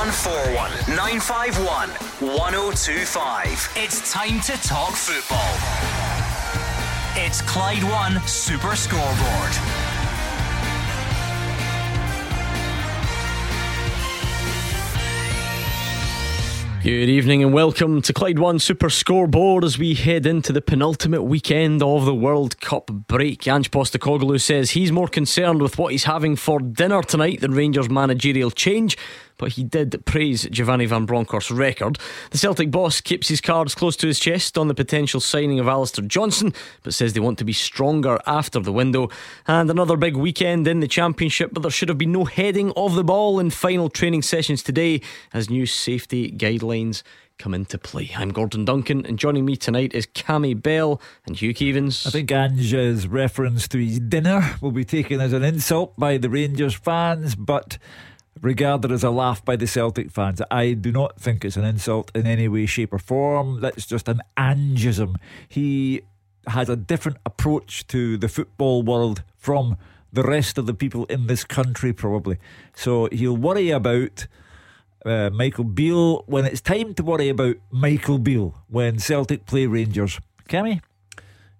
0141 951 1025. It's time to talk football. It's Clyde One Super Scoreboard. Good evening and welcome to Clyde One Super Scoreboard as we head into the penultimate weekend of the World Cup break. Ange Postecoglou says he's more concerned with what he's having for dinner tonight than Rangers' managerial change but he did praise Giovanni Van Bronckhorst's record. The Celtic boss keeps his cards close to his chest on the potential signing of Alistair Johnston, but says they want to be stronger after the window. And another big weekend in the Championship, but there should have been no heading of the ball in final training sessions today as new safety guidelines come into play. I'm Gordon Duncan, and joining me tonight is Cammy Bell and Hugh Keevins. I think Ange's reference to his dinner will be taken as an insult by the Rangers fans, but regarded as a laugh by the Celtic fans. I do not think it's an insult in any way, shape, or form. That's just an angism. He has a different approach to the football world from the rest of the people in this country, probably. So he'll worry about. Uh, Michael Beale when it's time to worry about Michael Beale when Celtic play Rangers. Cammy?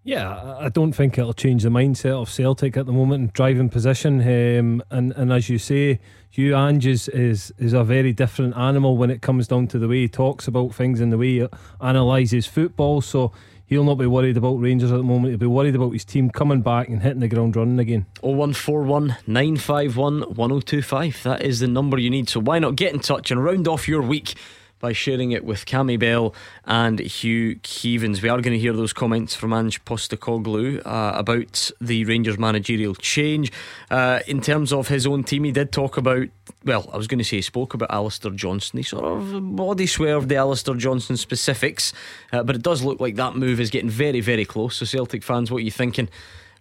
Yeah, I don't think it'll change the mindset of Celtic at the moment, in driving position. Um, and, and as you say, Hugh Ange is, is, is a very different animal when it comes down to the way he talks about things and the way he analyses football. So he'll not be worried about Rangers at the moment. He'll be worried about his team coming back and hitting the ground running again. 0141 951 1025. That is the number you need. So why not get in touch and round off your week? By sharing it with Cammy Bell and Hugh Keevins. We are going to hear those comments from Ange Postecoglou uh, about the Rangers managerial change. Uh, in terms of his own team, he did talk about, well, I was going to say he spoke about Alistair Johnston. He sort of body swerved the Alistair Johnston specifics, uh, but it does look like that move is getting very, very close. So, Celtic fans, what are you thinking?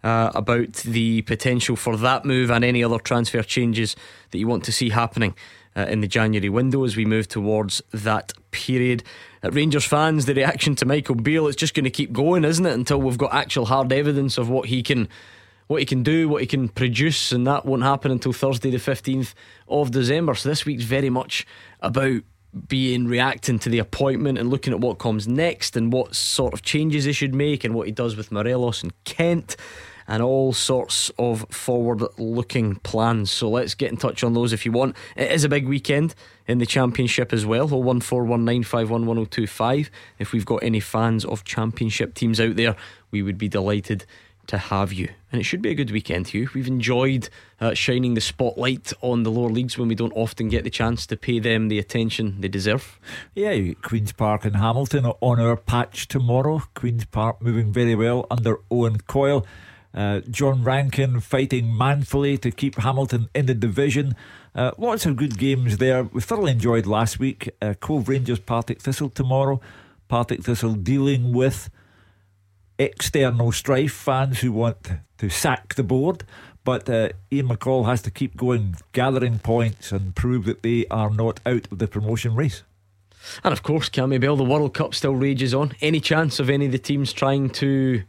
Uh, about the potential for that move and any other transfer changes that you want to see happening uh, in the January window as we move towards that period. Uh, Rangers fans, the reaction to Michael Beale, it's just going to keep going, isn't it? Until we've got actual hard evidence of what he can, what he can do, what he can produce, and that won't happen until Thursday, the fifteenth of December. So this week's very much about being reacting to the appointment and looking at what comes next and what sort of changes he should make and what he does with Morelos and Kent and all sorts of forward looking plans. So let's get in touch on those if you want. It is a big weekend in the Championship as well. 01419511025. If we've got any fans of Championship teams out there, we would be delighted to have you. And it should be a good weekend, Hugh. We've enjoyed uh, shining the spotlight on the lower leagues when we don't often get the chance to pay them the attention they deserve. Yeah, Queen's Park and Hamilton on our patch tomorrow. Queen's Park moving very well under Owen Coyle. Uh, John Rankin fighting manfully to keep Hamilton in the division. Uh, lots of good games there. We thoroughly enjoyed last week. Uh, Cove Rangers, Partick Thistle tomorrow. Partick Thistle dealing with external strife, fans who want to sack the board. But uh, Ian McCall has to keep going, gathering points and prove that they are not out of the promotion race. And of course, Cammy Bell, the World Cup still rages on. Any chance of any of the teams trying to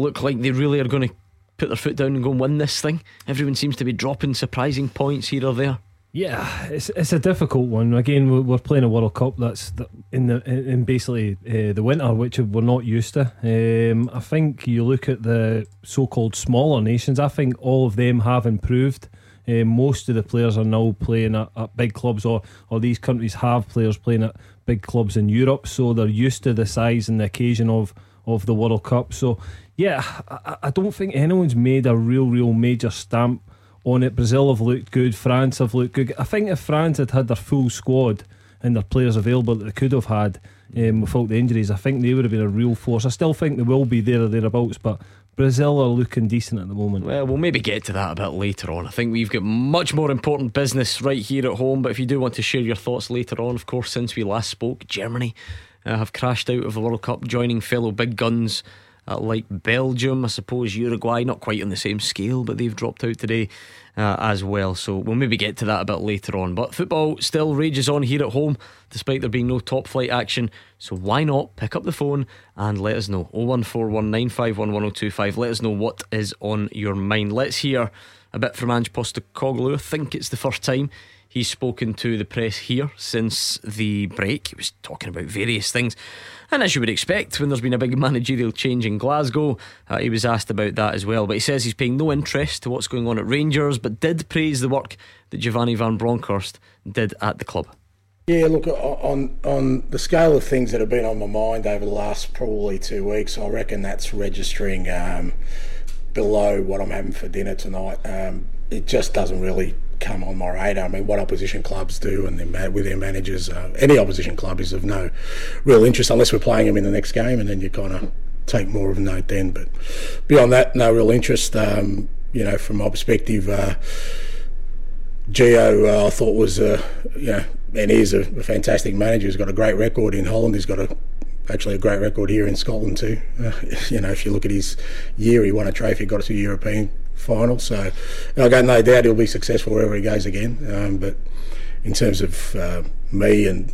look like they really are going to put their foot down and go and win this thing. Everyone seems to be dropping surprising points here or there. Yeah, it's it's a difficult one. Again, we're playing a World Cup that's in the in basically uh, the winter, which we're not used to. Um, I think you look at the so-called smaller nations. I think all of them have improved. Uh, most of the players are now playing at, at, big clubs, or or these countries have players playing at big clubs in Europe, so they're used to the size and the occasion of of the World Cup. So yeah, I, I don't think anyone's made a real, real major stamp on it. Brazil have looked good. France have looked good. I think if France had had their full squad and their players available that they could have had um, without the injuries, I think they would have been a real force. I still think they will be there or thereabouts, but Brazil are looking decent at the moment. Well, we'll maybe get to that a bit later on. I think we've got much more important business right here at home. But if you do want to share your thoughts later on, of course, since we last spoke, Germany uh, have crashed out of the World Cup, joining fellow big guns uh, like Belgium, I suppose Uruguay, not quite on the same scale, but they've dropped out today uh, as well. So we'll maybe get to that a bit later on. But football still rages on here at home, despite there being no top flight action. So why not pick up the phone and let us know? 01419511025. Let us know what is on your mind. Let's hear a bit from Ange Postecoglou. I think it's the first time He's spoken to the press here since the break. He was talking about various things. And as you would expect, when there's been a big managerial change in Glasgow, uh, he was asked about that as well. But he says he's paying no interest to what's going on at Rangers, but did praise the work that Giovanni Van Bronckhorst did at the club. Yeah, look, on on the scale of things that have been on my mind over the last probably two weeks, I reckon that's registering um, below what I'm having for dinner tonight. Um, it just doesn't really come on my radar. I mean, what opposition clubs do and their, with their managers, uh, any opposition club is of no real interest unless we're playing them in the next game, and then you kind of take more of a note then. But beyond that, no real interest. Um, you know, from my perspective, uh, Gio, uh, I thought was, uh, you know, and he's a, a, fantastic manager. He's got a great record in Holland. He's got a actually a great record here in Scotland too. Uh, you know, if you look at his year, he won a trophy, got to European final. So I got no doubt he'll be successful wherever he goes again. Um, but in terms of uh, me and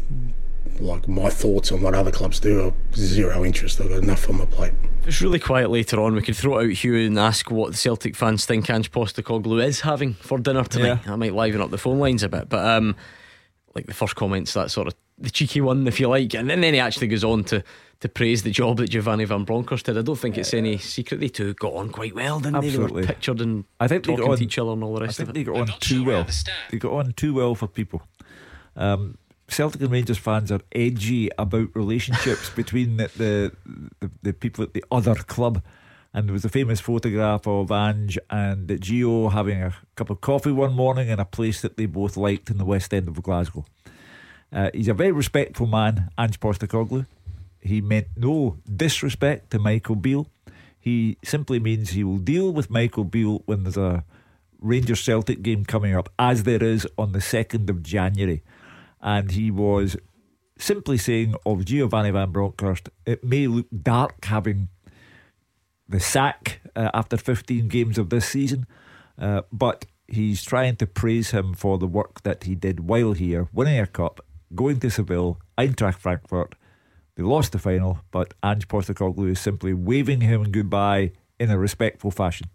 like my thoughts on what other clubs do, I've zero interest. I've got enough on my plate. It's really quiet later on. We could throw it out Hugh and ask what the Celtic fans think Ange Postecoglou is having for dinner tonight. Yeah. I might liven up the phone lines a bit, but um, like the first comments, that sort of the cheeky one, if you like, and then, then he actually goes on to to praise the job that Giovanni Van Bronckhorst did. I don't think it's any secret they two got on quite well, didn't Absolutely. they? They were pictured and I think talking on, to each other and all the rest I think of it. They got on too well. They got on too well for people. Um, Celtic and Rangers fans are edgy about relationships between the, the, the the people at the other club. And there was a famous photograph of Ange and Gio having a cup of coffee one morning in a place that they both liked in the west end of Glasgow. Uh, he's a very respectful man, Ange Postecoglou. He meant no disrespect to Michael Beale. He simply means he will deal with Michael Beale when there's a Rangers Celtic game coming up, as there is on the 2nd of January. And he was simply saying of Giovanni Van Bronckhorst, it may look dark having the sack uh, after 15 games of this season, uh, but he's trying to praise him for the work that he did while here, winning a cup, going to Seville, Eintracht Frankfurt, they lost the final, but Ange Postecoglou is simply waving him goodbye in a respectful fashion.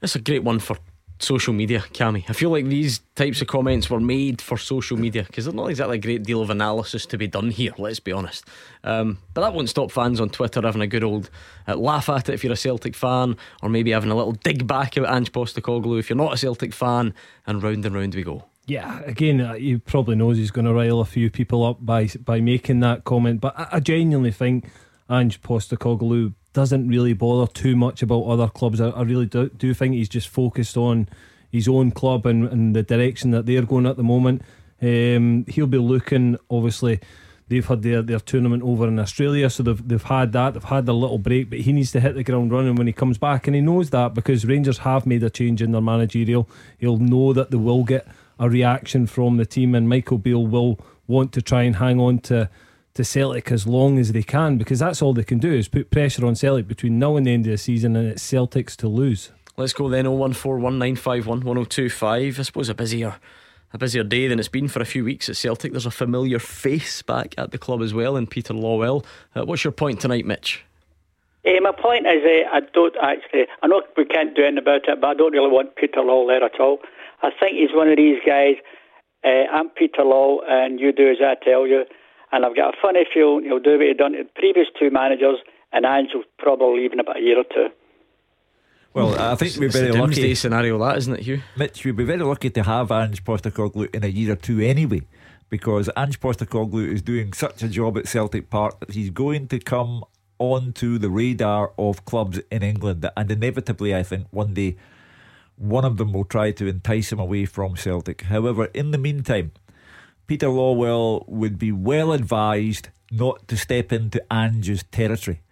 That's a great one for social media, Cammy. I feel like these types of comments were made for social media because there's not exactly a great deal of analysis to be done here, let's be honest. Um, but that won't stop fans on Twitter having a good old uh, laugh at it if you're a Celtic fan, or maybe having a little dig back at Ange Postecoglou if you're not a Celtic fan, and round and round we go. Yeah, again, uh, he probably knows he's going to rile a few people up by by making that comment. But I, genuinely think Ange Postecoglou doesn't really bother too much about other clubs. I, I really do, do, think he's just focused on his own club and, and the direction that they're going at the moment. Um, he'll be looking, obviously. They've had their, their tournament over in Australia, so they've they've had that. They've had their little break, but he needs to hit the ground running when he comes back, and he knows that because Rangers have made a change in their managerial. He'll know that they will get a reaction from the team, and Michael Beale will want to try and hang on to to Celtic as long as they can because that's all they can do is put pressure on Celtic between now and the end of the season, and it's Celtic's to lose. Let's go then 01419511025. I suppose a busier a busier day than it's been for a few weeks at Celtic. There's a familiar face back at the club as well in Peter Lawwell. Uh, what's your point tonight, Mitch? Uh, my point is, uh, I don't actually. I know we can't do anything about it, but I don't really want Peter Law there at all. I think he's one of these guys. Uh, I'm Peter Law, and you do as I tell you. And I've got a funny feeling he'll do what he done to the previous two managers, and Ange will probably leave in about a year or two. Well, I think we're very lucky. scenario, that isn't it, Hugh? Mitch, we'd be very lucky to have Ange Postecoglou in a year or two anyway, because Ange Postecoglou is doing such a job at Celtic Park that he's going to come onto the radar of clubs in England, and inevitably, I think one day one of them will try to entice him away from Celtic. However, in the meantime, Peter Lawwell would be well advised not to step into Ange's territory.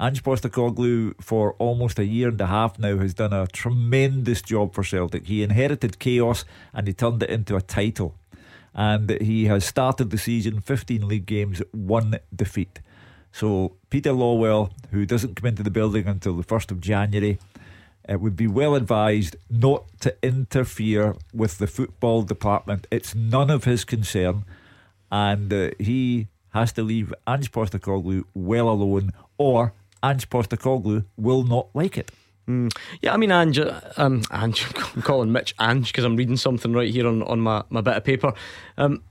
Ange Postecoglou, for almost a year and a half now, has done a tremendous job for Celtic. He inherited chaos and he turned it into a title. And he has started the season 15 league games, one defeat. So, Peter Lawwell, who doesn't come into the building until the 1st of January, it would be well advised not to interfere with the football department. It's none of his concern, and uh, he has to leave Ange Postecoglou well alone, or Ange Postecoglou will not like it. Mm. Yeah, I mean, Ange, um, Ange, I'm calling Mitch Ange because I'm reading something right here on, on my, my bit of paper. Um,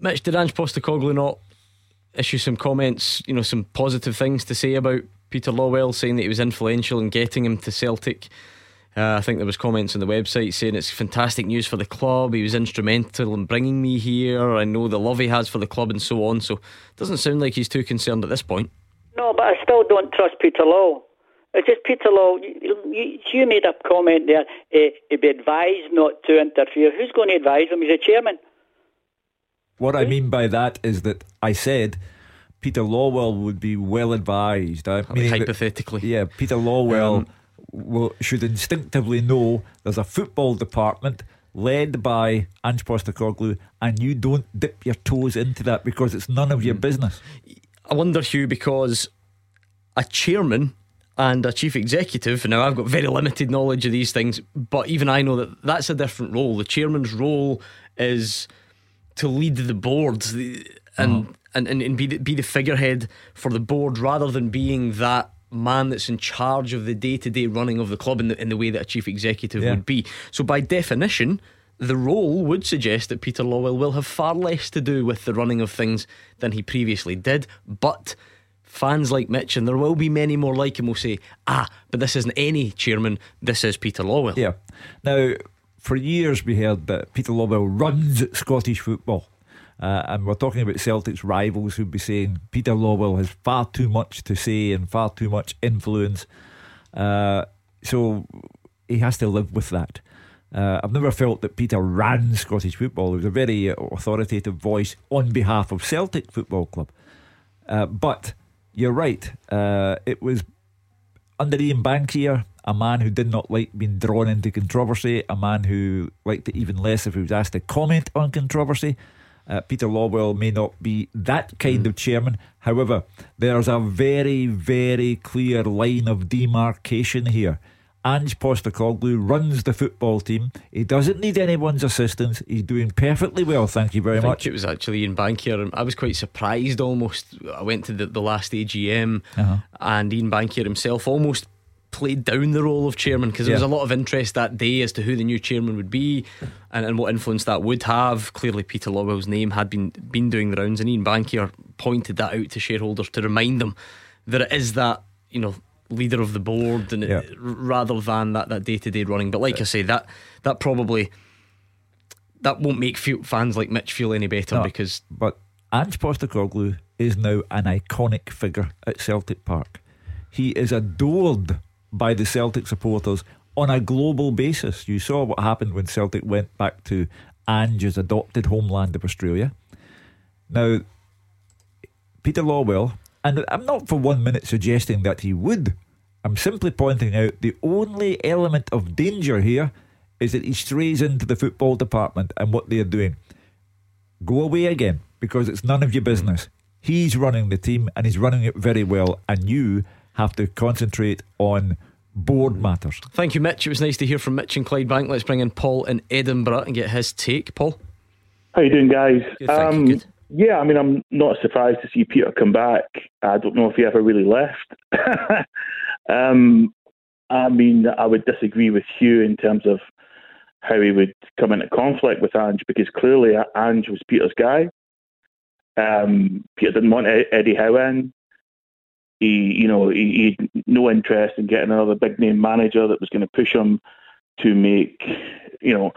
Mitch, did Ange Postecoglou not issue some comments, you know, some positive things to say about Peter Lawwell, saying that he was influential in getting him to Celtic? Uh, I think there was comments on the website saying it's fantastic news for the club. He was instrumental in bringing me here. I know the love he has for the club and so on. So it doesn't sound like he's too concerned at this point. No, but I still don't trust Peter Law. It's just Peter Law. You, you, you made a comment there. Uh, he'd be advised not to interfere. Who's going to advise him? He's a chairman. What I mean by that is that I said Peter Lawwell would be well advised. I mean, hypothetically, that, yeah, Peter Lawwell um, will, should instinctively know there's a football department led by Ange Postecoglou, and you don't dip your toes into that because it's none of your hmm. business. I wonder, Hugh, because a chairman and a chief executive. Now, I've got very limited knowledge of these things, but even I know that that's a different role. The chairman's role is to lead the board and, uh-huh. And, and, and be, the, be the figurehead for the board rather than being that man that's in charge of the day to day running of the club in the, in the way that a chief executive yeah. would be. So, by definition, the role would suggest that Peter Lawwell will have far less to do with the running of things than he previously did. But fans like Mitch, and there will be many more like him, will say, ah, but this isn't any chairman, this is Peter Lawwell. Yeah. Now, for years we heard that Peter Lawwell runs Scottish football. Uh, and we're talking about Celtic's rivals who'd be saying Peter Lawwell has far too much to say and far too much influence. Uh, so he has to live with that. Uh, I've never felt that Peter ran Scottish football. He was a very authoritative voice on behalf of Celtic Football Club. Uh, but you're right. Uh, it was under Ian Bankier, a man who did not like being drawn into controversy, a man who liked it even less if he was asked to comment on controversy. Uh, Peter Lawwell may not be that kind mm. of chairman. However, there's a very, very clear line of demarcation here. Ange Postecoglou runs the football team. He doesn't need anyone's assistance. He's doing perfectly well. Thank you very much. It was actually Ian Bankier. I was quite surprised almost. I went to the, the last AGM uh-huh. and Ian Bankier himself almost played down the role of chairman because there yeah. was a lot of interest that day as to who the new chairman would be and, and what influence that would have. Clearly, Peter Lawwell's name had been been doing the rounds, and Ian Bankier pointed that out to shareholders to remind them that it is that you know leader of the board and yeah. it, rather than that that day to day running. But like I say, that that probably that won't make fans like Mitch feel any better no, because. But Ange Postecoglou is now an iconic figure at Celtic Park. He is adored by the Celtic supporters on a global basis. You saw what happened when Celtic went back to Ange's adopted homeland of Australia. Now, Peter Lawwell, and I'm not for one minute suggesting that he would I'm simply pointing out the only element of danger here is that he strays into the football department and what they're doing. Go away again because it's none of your business. He's running the team and he's running it very well, and you have to concentrate on board matters. Thank you, Mitch. It was nice to hear from Mitch and Clyde Bank. Let's bring in Paul in Edinburgh and get his take. Paul, how you doing, guys? Good, um, you, yeah, I mean, I'm not surprised to see Peter come back. I don't know if he ever really left. Um, I mean, I would disagree with Hugh in terms of how he would come into conflict with Ange because clearly Ange was Peter's guy. Um, Peter didn't want Eddie Howe in. He, you know, he, he had no interest in getting another big name manager that was going to push him to make, you know,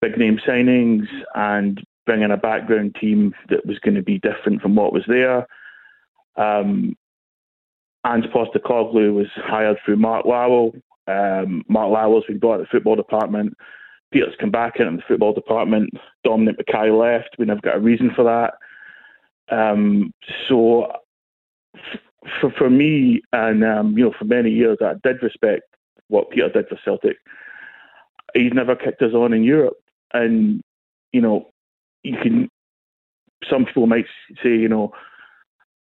big name signings and bring in a background team that was going to be different from what was there. Um, Ange Postecoglou was hired through Mark Lawwell. Um, Mark Lawwell's been brought to the football department. Peter's come back into the football department. Dominic McKay left. We never got a reason for that. Um, so for for me, and um, you know, for many years, I did respect what Peter did for Celtic. He's never kicked us on in Europe, and you know, you can. Some people might say, you know,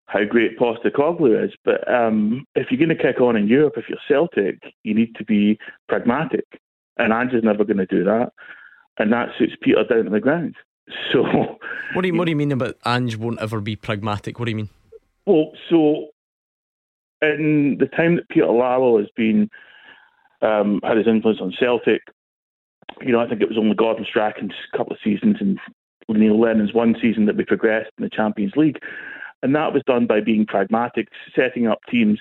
how great Postecoglou is. But um, if you're going to kick on in Europe, if you're Celtic, you need to be pragmatic. And Ange's never going to do that. And that suits Peter down to the ground. So, what do you what do you mean about Ange won't ever be pragmatic? What do you mean? Well, so in the time that Peter Lawwell has been um, had his influence on Celtic. You know, I think it was only Gordon Strachan's couple of seasons and Neil Lennon's one season that we progressed in the Champions League. And that was done by being pragmatic, setting up teams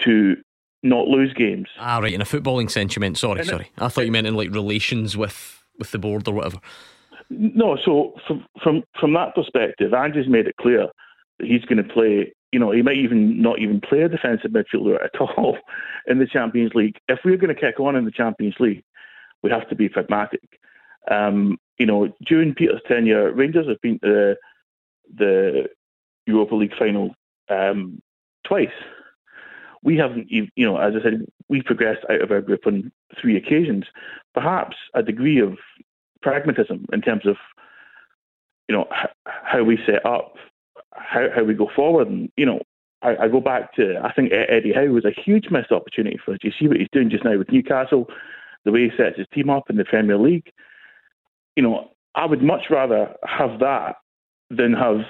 to not lose games. Ah, right. In a footballing sense, you meant. Sorry, and sorry. I thought you meant in like relations with with the board or whatever. No. So from from from that perspective, Andrew's made it clear that he's going to play. You know, he might even not even play a defensive midfielder at all in the Champions League. If we're going to kick on in the Champions League, we have to be pragmatic. Um, you know, during Peter's tenure, Rangers have been to the, the Europa League final um, twice we haven't, you know, as I said, we progressed out of our group on three occasions. Perhaps a degree of pragmatism in terms of, you know, how we set up, how, how we go forward. And, you know, I, I go back to, I think Eddie Howe was a huge missed opportunity for us. You see what he's doing just now with Newcastle, the way he sets his team up in the Premier League. You know, I would much rather have that than have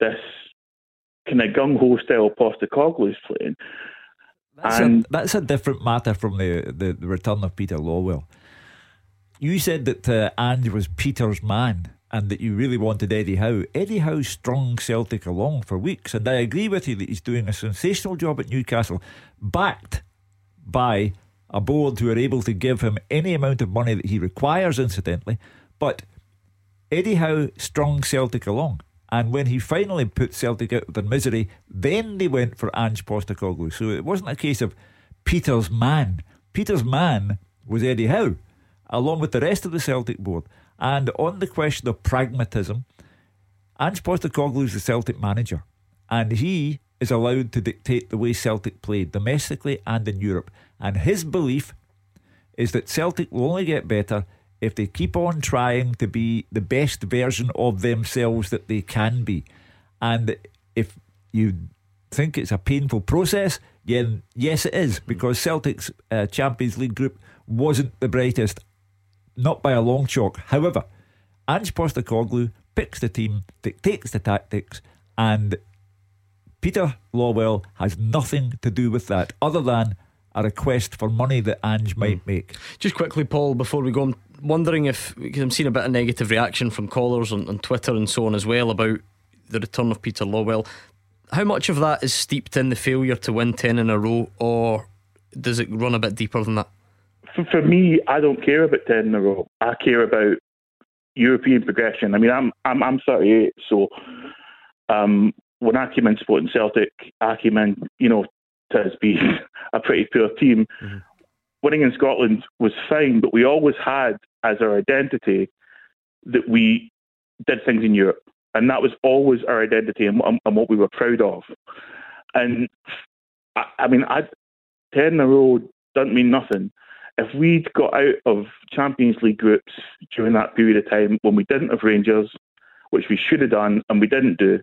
this kind of gung ho style Postecoglou's playing. That's, and a, that's a different matter from the, the, the, return of Peter Lawwell. You said that uh, Ange was Peter's man and that you really wanted Eddie Howe. Eddie Howe strung Celtic along for weeks, and I agree with you that he's doing a sensational job at Newcastle, backed by a board who are able to give him any amount of money that he requires, incidentally. But Eddie Howe strung Celtic along. And when he finally put Celtic out of their misery, then they went for Ange Postecoglou. So it wasn't a case of Peter's man. Peter's man was Eddie Howe, along with the rest of the Celtic board. And on the question of pragmatism, Ange Postecoglou is the Celtic manager, and he is allowed to dictate the way Celtic play domestically and in Europe. And his belief is that Celtic will only get better if they keep on trying to be the best version of themselves that they can be. And if you think it's a painful process, then yes, it is, because Celtic's uh, Champions League group wasn't the brightest, not by a long chalk. However, Ange Postecoglou picks the team, dictates the tactics, and Peter Lawwell has nothing to do with that other than a request for money that Ange might mm. make. Just quickly, Paul, before we go, I'm wondering if because I'm seeing a bit of negative reaction from callers on, on Twitter and so on as well about the return of Peter Lawwell. How much of that is steeped in the failure to win ten in a row, or does it run a bit deeper than that? For, for me, I don't care about ten in a row. I care about European progression. I mean, I'm I'm I'm 38, so um, when I came in supporting Celtic, I came in, you know, to be a pretty poor team. Mm-hmm. Winning in Scotland was fine, but we always had as our identity that we did things in Europe. And that was always our identity and, and what we were proud of. And I, I mean, I, 10 in a row doesn't mean nothing. If we'd got out of Champions League groups during that period of time when we didn't have Rangers, which we should have done and we didn't do,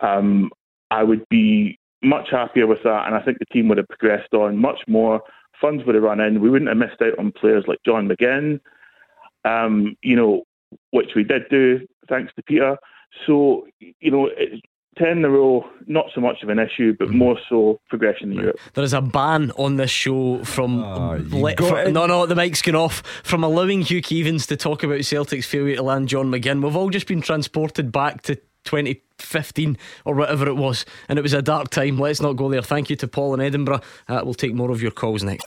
um, I would be much happier with that, and I think the team would have progressed on much more. Funds would have run in. We wouldn't have missed out on players like John McGinn, um, you know, which we did do thanks to Peter. So, you know, 10 in a row, not so much of an issue, but mm-hmm. more so progression in Europe. There is a ban on this show from. Oh, from no, no, the mic's gone off. From allowing Hugh Keevins to talk about Celtic's failure to land John McGinn. We've all just been transported back to 2015 or whatever it was, and it was a dark time. Let's not go there. Thank you to Paul in Edinburgh. Uh, we'll take more of your calls next.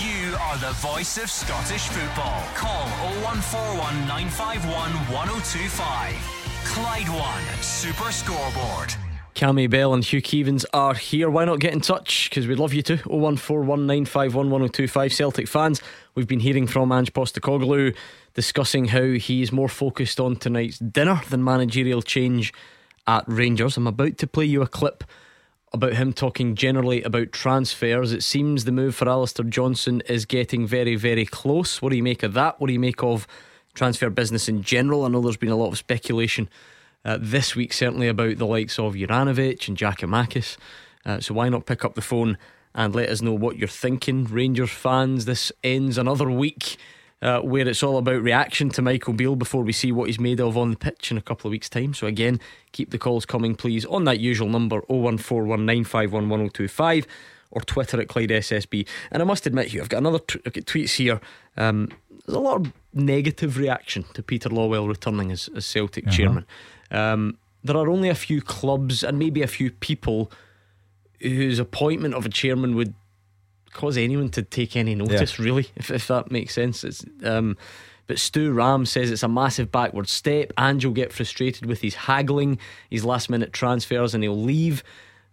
You are the voice of Scottish football. Call 0141 951 1025. Clyde One Super Scoreboard. Cammy Bell and Hugh Keevins are here. Why not get in touch? Because we'd love you to. 01419511025 Celtic fans. We've been hearing from Ange Postecoglou discussing how he's more focused on tonight's dinner than managerial change at Rangers. I'm about to play you a clip about him talking generally about transfers. It seems the move for Alistair Johnston is getting very, very close. What do you make of that? What do you make of transfer business in general? I know there's been a lot of speculation uh, this week, certainly about the likes of Juranovic and Giakoumakis. Uh, so why not pick up the phone and let us know what you're thinking, Rangers fans? This ends another week. Uh, where it's all about reaction to Michael Beale before we see what he's made of on the pitch in a couple of weeks' time. So, again, keep the calls coming, please, on that usual number 01419511025 or Twitter at Clyde SSB. And I must admit, you, I've got another t- I've got tweets here. Um, there's a lot of negative reaction to Peter Lawwell returning as, as Celtic Uh-huh. chairman. Um, there are only a few clubs and maybe a few people whose appointment of a chairman would cause anyone to take any notice, really, if, if that makes sense. It's, um, but Stu Ram says it's a massive backward step. Ange will get frustrated with his haggling, his last minute transfers, and he'll leave.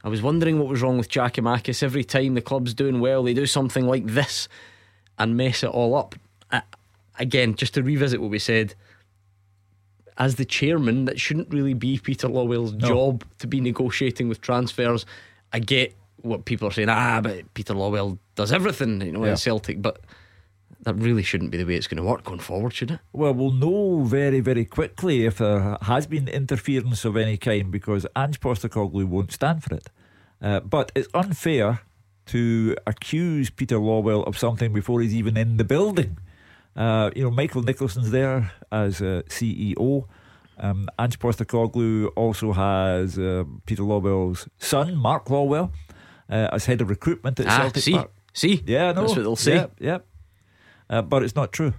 I was wondering what was wrong with Giakoumakis. Every time the club's doing well, they do something like this and mess it all up. Again, just to revisit what we said, as the chairman, that shouldn't really be Peter Lawwell's job to be negotiating with transfers. I get what people are saying, ah, but Peter Lawwell does everything, you know, Yeah. at Celtic, but that really shouldn't be the way it's going to work going forward, should it? Well, we'll know very, very quickly if there has been interference of any kind because Ange Postecoglou won't stand for it. Uh, but it's unfair to accuse Peter Lawwell of something before he's even in the building. Uh, you know, Michael Nicholson's there as uh, CEO. Um, Ange Postecoglou also has uh, Peter Lawwell's son, Mark Lawwell, uh, as head of recruitment at Ah, Celtic see, Park. see, Yeah, I know. that's what they'll say. Yeah, yeah. Uh, but it's not true.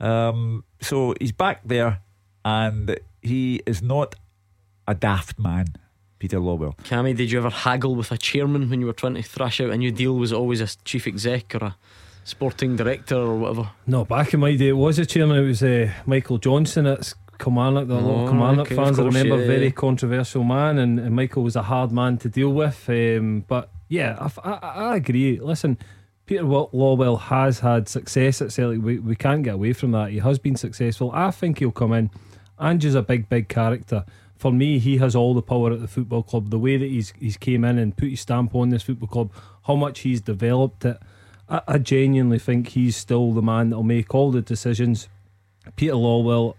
Um, so he's back there, and he is not a daft man, Peter Lawwell. Cammy, did you ever haggle with a chairman when you were trying to thrash out a new deal? Was always a chief exec or a sporting director or whatever? No, back in my day, it was a chairman. It was uh, Michael Johnston at Kilmarnock. There were a lot Oh, of Kilmarnock okay, of fans. I remember, yeah, very controversial man, and, and Michael was a hard man to deal with. Um, but yeah, I, I, I agree. Listen, Peter Lawwell has had success at Celtic. We, we can't get away from that. He has been successful. I think he'll come in. Ange is a big, big character. For me, he has all the power at the football club. The way that he's he's came in and put his stamp on this football club, how much he's developed it. I, I genuinely think he's still the man that'll make all the decisions. Peter Lawwell,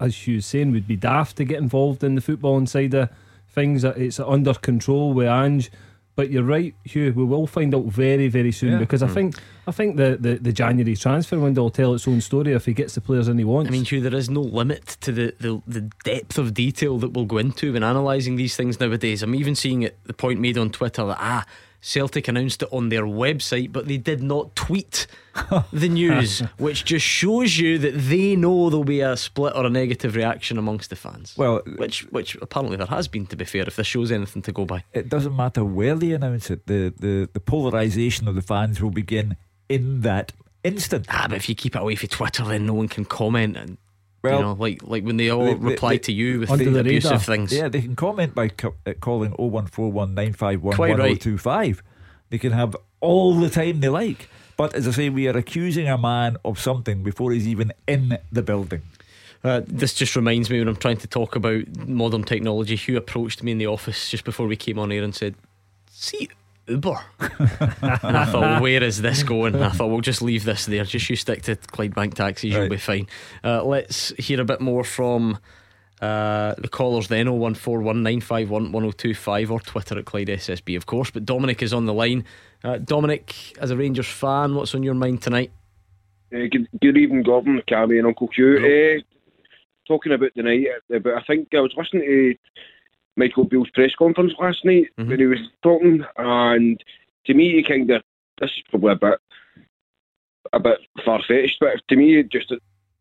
as you were saying, would be daft to get involved in the football side of things. It's under control with Ange. But you're right, Hugh. We will find out very, very soon Yeah. because I think I think the, the, the January transfer window will tell its own story if he gets the players in he wants. I mean, Hugh, there is no limit to the, the, the depth of detail that we'll go into when analysing these things nowadays. I'm even seeing it, the point made on Twitter that, ah, Celtic announced it on their website, but they did not tweet the news, which just shows you that they know there'll be a split or a negative reaction amongst the fans. Well, which which apparently there has been, to be fair, if this shows anything to go by. it doesn't matter where they announce it. The, the, the polarisation of the fans will begin in that instant. Ah, but if you keep it away from Twitter, then no one can comment. And Well, you know, like like when they all they- reply they- to you with the abusive radar. things. Yeah, they can comment by co- uh, calling 0141 951 right. 1025. They can have all the time they like. But as I say, we are accusing a man of something before he's even in the building. Uh, this just reminds me when I'm trying to talk about modern technology. Hugh approached me in the office just before we came on air and said, "See Uber," and I thought, well, "Where is this going?" And I thought, "We'll just leave this there. Just you stick to Clydebank taxis, you'll be fine." Uh, let's hear a bit more from. Uh, the callers then 01419511025 or Twitter at Clyde SSB, of course. But Dominic is on the line. Uh, Dominic, as a Rangers fan, what's on your mind tonight? Uh, good, good evening, Gordon, Cammy, and Uncle Hugh. Uh, talking about tonight, uh, but I think I was listening to Michael Beale's press conference last night Mhm. when he was talking, and to me, he kind of this is probably a bit a bit far fetched, but to me, it just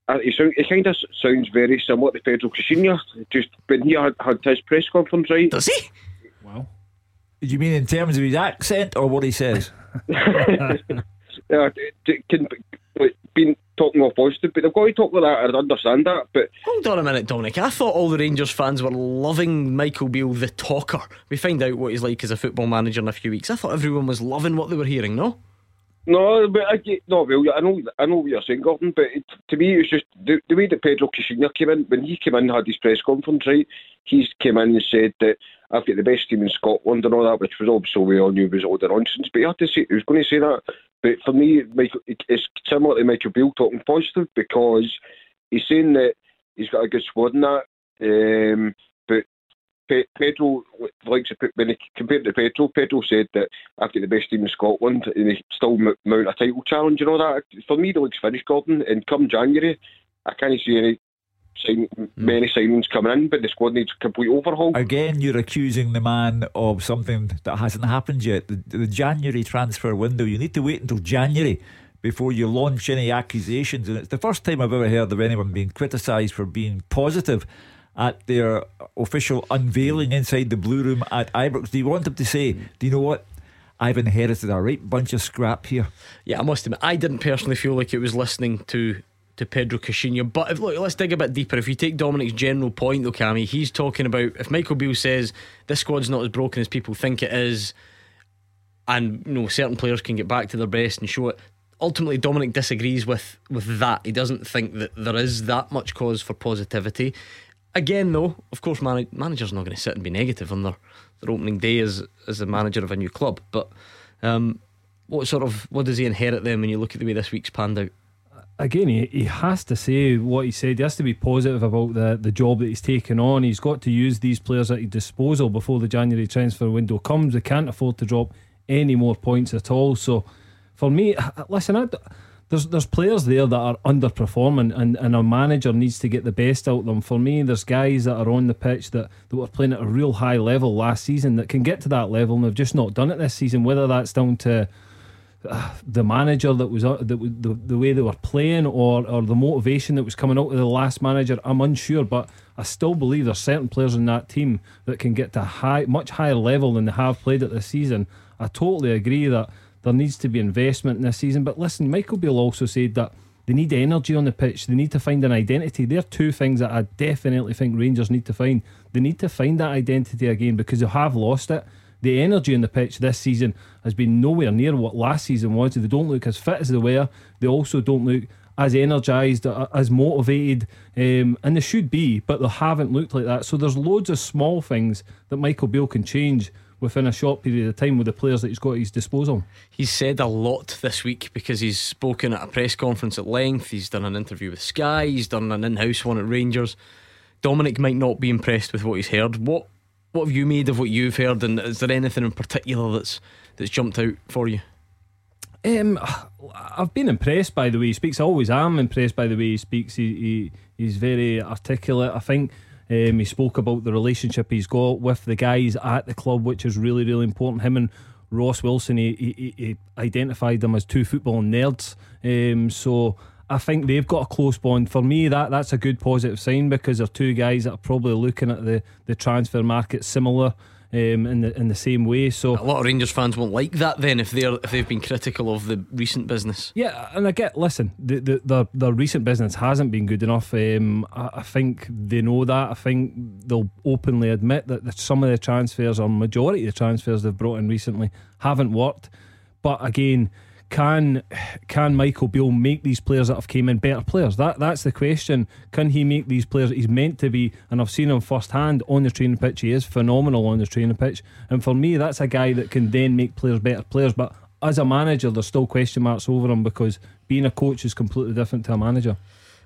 uh, he, sound, he kind of sounds very similar to Pedro Caixinha. Just when he had, had his press conference, right? Does he? wow. Do you mean in terms of his accent or what he says? Yeah, t- t- can like, been talking all positive, but they've got to talk like that. I understand that, but Hold on a minute, Dominic. I thought all the Rangers fans were loving Michael Beale, the talker. We find out what he's like as a football manager in a few weeks. I thought everyone was loving what they were hearing, no? No, but I get, no, well, I know, I know what you're saying, Gordon. But it, to me, it's just the, the way that Pedro Caixinha came in when he came in, and had his press conference, right? He came in and said that I've got the best team in Scotland and all that, which was obviously we all knew was all the nonsense. But he had to say he was going to say that. But for me, it's similar to Michael Beale talking positive because he's saying that he's got a good squad in that. Um, but Pe- Pedro put when he compared to Pedro, Pedro said that I've got the best team in Scotland and he still mount a title challenge and all that. For me, the league's finished, Gordon. And come January, I can't see any sign, mm. many signings coming in, but the squad needs a complete overhaul. Again, you're accusing the man of something that hasn't happened yet. The, the January transfer window, you need to wait until January before you launch any accusations. And it's the first time I've ever heard of anyone being criticised for being positive at their official unveiling inside the Blue Room at Ibrox. Do you want them to say, do you know what? I've inherited a right bunch of scrap here. Yeah, I must admit, I didn't personally feel like it was listening to to Pedro Caixinha. But if, look, let's dig a bit deeper. If you take Dominic's general point, though, Cammy, he's talking about if Michael Beale says this squad's not as broken as people think it is, and you know certain players can get back to their best and show it. Ultimately, Dominic disagrees with with that. He doesn't think that there is that much cause for positivity. Again, though, of course, man- managers are not going to sit and be negative on their, their opening day as as the manager of a new club. But um, what sort of what does he inherit then when you look at the way this week's panned out? Again, he, he has to say what he said. He has to be positive about the, the job that he's taken on. He's got to use these players at his disposal before the January transfer window comes. They can't afford to drop any more points at all. So, for me, listen, I, there's there's players there that are underperforming, and, and a manager needs to get the best out of them. For me, there's guys that are on the pitch that, that were playing at a real high level last season that can get to that level and they've just not done it this season. Whether that's down to the manager that was uh, the, the the way they were playing or or the motivation that was coming out of the last manager I'm unsure but I still believe there's certain players in that team that can get to high much higher level than they have played at this season. I totally agree that there needs to be investment in this season but listen Michael Beale also said that they need energy on the pitch. They need to find an identity. There are two things that I definitely think Rangers need to find. They need to find that identity again because they have lost it the energy on the pitch this season has been nowhere near what last season was. They don't look as fit as they were. They also don't look as energised, uh, as motivated, um, and they should be, but they haven't looked like that. So there's loads of small things that Michael Beale can change within a short period of time with the players that he's got at his disposal. He's said a lot this week because he's spoken at a press conference at length. He's done an interview with Sky. He's done an in-house one at Rangers. Dominic might not be impressed with what he's heard. What what have you made of what you've heard, and is there anything in particular that's that's jumped out for you? Um, I've been impressed by the way he speaks. I always am impressed by the way he speaks. He, he he's very articulate. I think um, he spoke about the relationship he's got with the guys at the club, which is really really important. Him and Ross Wilson, he, he, he identified them as two football nerds. Um, so I think they've got a close bond. For me, that that's a good positive sign because they're two guys that are probably looking at the, the transfer market similar. Um, in the in the same way. So a lot of Rangers fans won't like that then if they're if they've been critical of the recent business. Yeah, and I get listen, the the the, the recent business hasn't been good enough. Um, I, I, think they know that. I think they'll openly admit that some of the transfers or majority of the transfers they've brought in recently haven't worked. But again can can Michael Beale make these players that have came in better players? That that's the question. Can he make these players he's meant to be? And I've seen him firsthand on the training pitch. He is phenomenal on the training pitch. And for me, that's a guy that can then make players better players. But as a manager, there's still question marks over him because being a coach is completely different to a manager.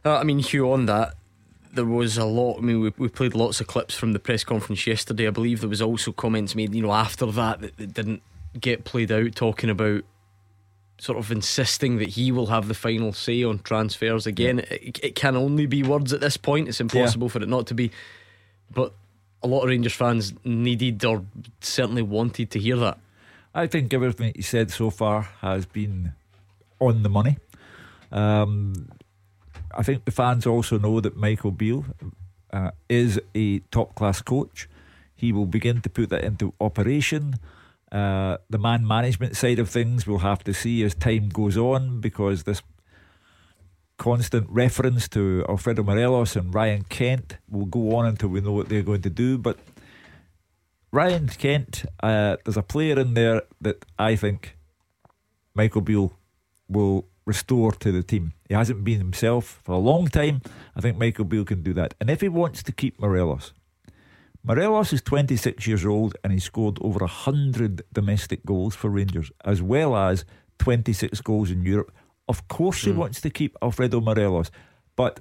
Uh, I mean, Hugh, on that, there was a lot. I mean, we, we played lots of clips from the press conference yesterday. I believe there was also comments made, you know, after that that, that didn't get played out, talking about sort of insisting that he will have the final say on transfers again. Yeah. It, it, can only be words at this point. It's impossible yeah. for it not to be. But a lot of Rangers fans needed or certainly wanted to hear that. I think everything he said so far has been on the money. Um, I think the fans also know that Michael Beale uh, is a top class coach. He will begin to put that into operation. Uh, the man management side of things we'll have to see as time goes on because this constant reference to Alfredo Morelos and Ryan Kent will go on until we know what they're going to do. But Ryan Kent, uh, there's a player in there that I think Michael Beale will restore to the team. He hasn't been himself for a long time. I think Michael Beale can do that. And if he wants to keep Morelos, Morelos is 26 years old and he scored over 100 domestic goals for Rangers, as well as 26 goals in Europe. Of course, he mm. wants to keep Alfredo Morelos, but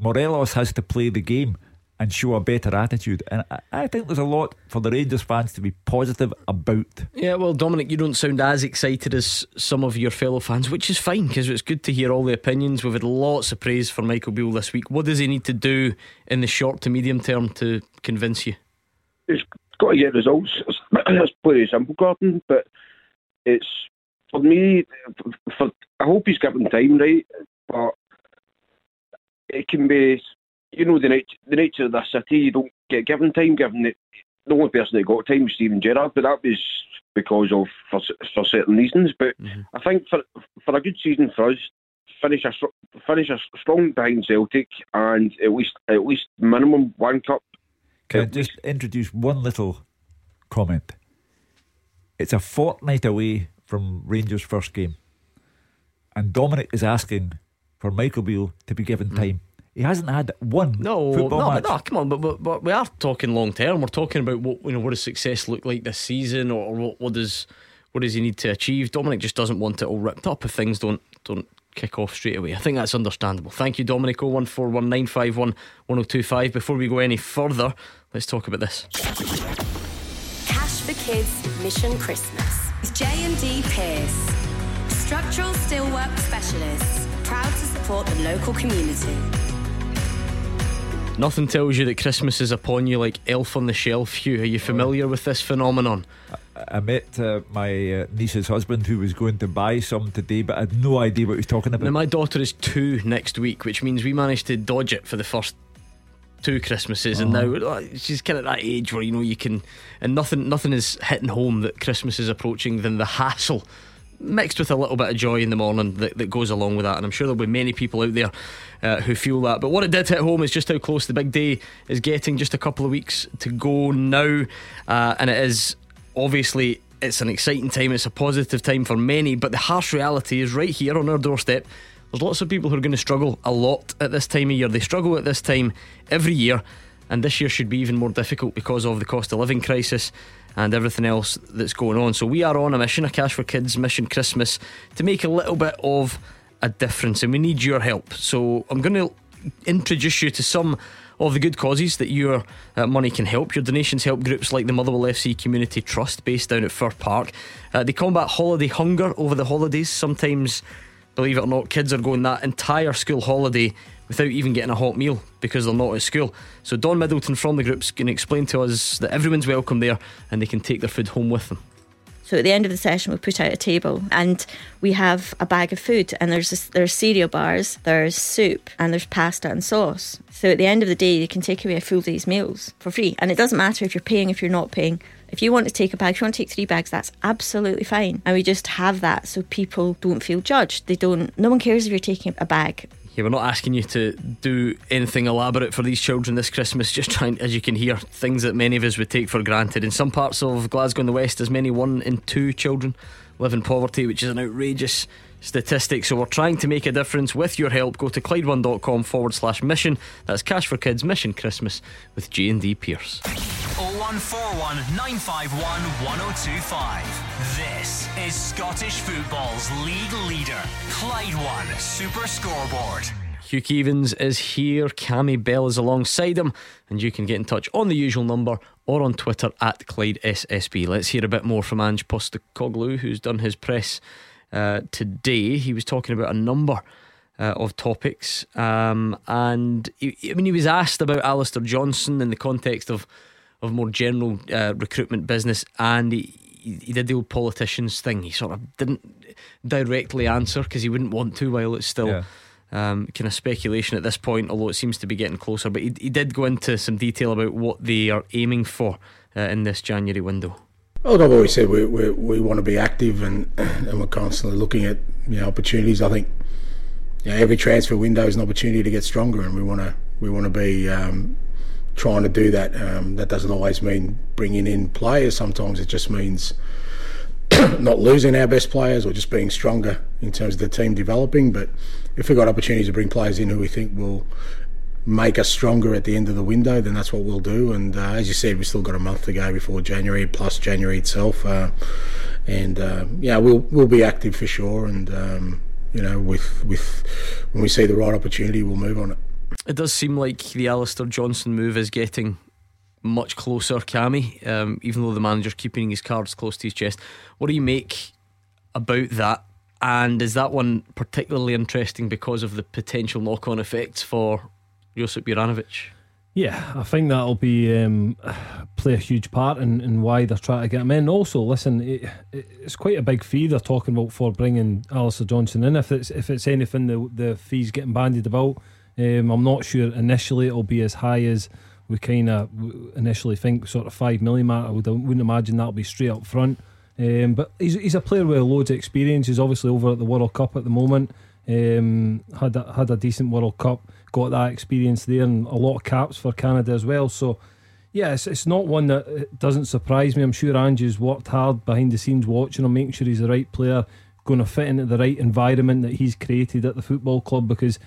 Morelos has to play the game and show a better attitude. And I, I think there's a lot for the Rangers fans to be positive about. Yeah, well, Dominic, you don't sound as excited as some of your fellow fans, which is fine because it's good to hear all the opinions. We've had lots of praise for Michael Beale this week. What does he need to do in the short to medium term to convince you? He's got to get results. It's pretty simple, Gordon, but it's for me. For I hope he's given time, right? But it can be you know the nature, the nature of the city. You don't get given time. Given the, the only person that got time was Steven Gerrard, but that was because of for, for certain reasons. But mm-hmm. I think for for a good season for us, finish a finish a strong behind Celtic and at least at least minimum one cup. Can I just introduce one little comment? It's a fortnight away from Rangers' first game, and Dominic is asking for Michael Beale to be given mm. time. He hasn't had one no, football no, match. no, come on, but, but, but we are talking long term. We're talking about what you know, what does success look like this season, or, or what, what does what does he need to achieve? Dominic just doesn't want it all ripped up if things don't don't kick off straight away. I think that's understandable. Thank you, Dominic. 01419511025. Before we go any further, let's talk about this. Cash for Kids Mission Christmas with J and D Pierce, structural steelwork specialists, proud to support the local community. Nothing tells you that Christmas is upon you like Elf on the Shelf. Hugh, are you familiar with this phenomenon? I, met uh, my uh, niece's husband who was going to buy some today, but I had no idea what he was talking about. Now, my daughter is two next week, which means we managed to dodge it for the first two Christmases, uh-huh. and now uh, she's kind of that age where you know you can, and nothing, nothing is hitting home that Christmas is approaching than the hassle mixed with a little bit of joy in the morning that, that goes along with that. And I'm sure there'll be many people out there uh, who feel that. But what it did hit home is just how close the big day is getting. Just a couple of weeks to go now, uh, and it is obviously it's an exciting time. It's a positive time for many, but the harsh reality is right here on our doorstep. There's lots of people who are going to struggle a lot at this time of year. They struggle at this time every year, and this year should be even more difficult because of the cost of living crisis and everything else that's going on. So we are on a mission, a Cash for Kids mission Christmas, to make a little bit of a difference, and we need your help. So I'm going to introduce you to some of the good causes that your uh, money can help. Your donations help groups like the Motherwell FC Community Trust, based down at Fir Park. Uh, they combat holiday hunger over the holidays. Sometimes, believe it or not, kids are going that entire school holiday without even getting a hot meal because they're not at school. So Don Middleton from the group's going to explain to us that everyone's welcome there and they can take their food home with them. So at the end of the session, we put out a table and we have a bag of food, and there's there's cereal bars, there's soup, and there's pasta and sauce. So at the end of the day, you can take away a full day's meals for free, and it doesn't matter if you're paying, if you're not paying. If you want to take a bag, if you want to take three bags, that's absolutely fine. And we just have that so people don't feel judged. They don't. No one cares if you're taking a bag yeah, we're not asking you to do anything elaborate for these children this Christmas. Just trying, as you can hear, things that many of us would take for granted. In some parts of Glasgow and the West, as many one in two children live in poverty, which is an outrageous statistic. So we're trying to make a difference with your help. Go to Clyde1.com forward slash mission. That's Cash for Kids Mission Christmas with J and D Pierce. 0141 951 1025. This is Scottish football's league leader, Clyde One Super Scoreboard. Hugh Keevins is here, Cammy Bell is alongside him, and you can get in touch on the usual number or on Twitter at Clyde SSB. Let's hear a bit more from Ange Postecoglou, who's done his press uh, today. He was talking about a number uh, of topics, um, and he, I mean, he was asked about Alistair Johnston in the context of of more general uh, recruitment business, and he, he did the old politicians thing. He sort of didn't directly answer because he wouldn't want to, while it's still. Yeah. Um, kind of speculation at this point, although it seems to be getting closer. But he, he did go into some detail about what they are aiming for uh, in this January window. Well, I've always said we, we, we want to be active and and we're constantly looking at you know opportunities. I think you know, every transfer window is an opportunity to get stronger, and we want to we want to be um, trying to do that. Um, that doesn't always mean bringing in players. Sometimes it just means not losing our best players or just being stronger in terms of the team developing. But if we've got opportunities to bring players in who we think will make us stronger at the end of the window, then that's what we'll do. And uh, as you said, we've still got a month to go before January, plus January itself. Uh, and uh, yeah, we'll we'll be active for sure. And um, you know, with with when we see the right opportunity, we'll move on it. It does seem like the Alistair Johnston move is getting much closer, Cammy, um, even though the manager's keeping his cards close to his chest. What do you make about that? And is that one particularly interesting because of the potential knock on effects for Josip Juranovic? Yeah, I think that'll be um, play a huge part in, in why they're trying to get him in. Also, listen, it, it's quite a big fee they're talking about for bringing Alistair Johnston in. If it's if it's anything, the the fees getting bandied about. Um, I'm not sure initially it'll be as high as we kind of initially think, sort of five million. I would, wouldn't imagine that'll be straight up front. Um, but he's he's a player with loads of experience. He's obviously over at the World Cup at the moment. Um, had a, had a decent World Cup, got that experience there, and a lot of caps for Canada as well. So, yeah, it's, it's not one that doesn't surprise me. I'm sure Angie's worked hard behind the scenes watching him, making sure he's the right player, going to fit into the right environment that he's created at the football club. Because,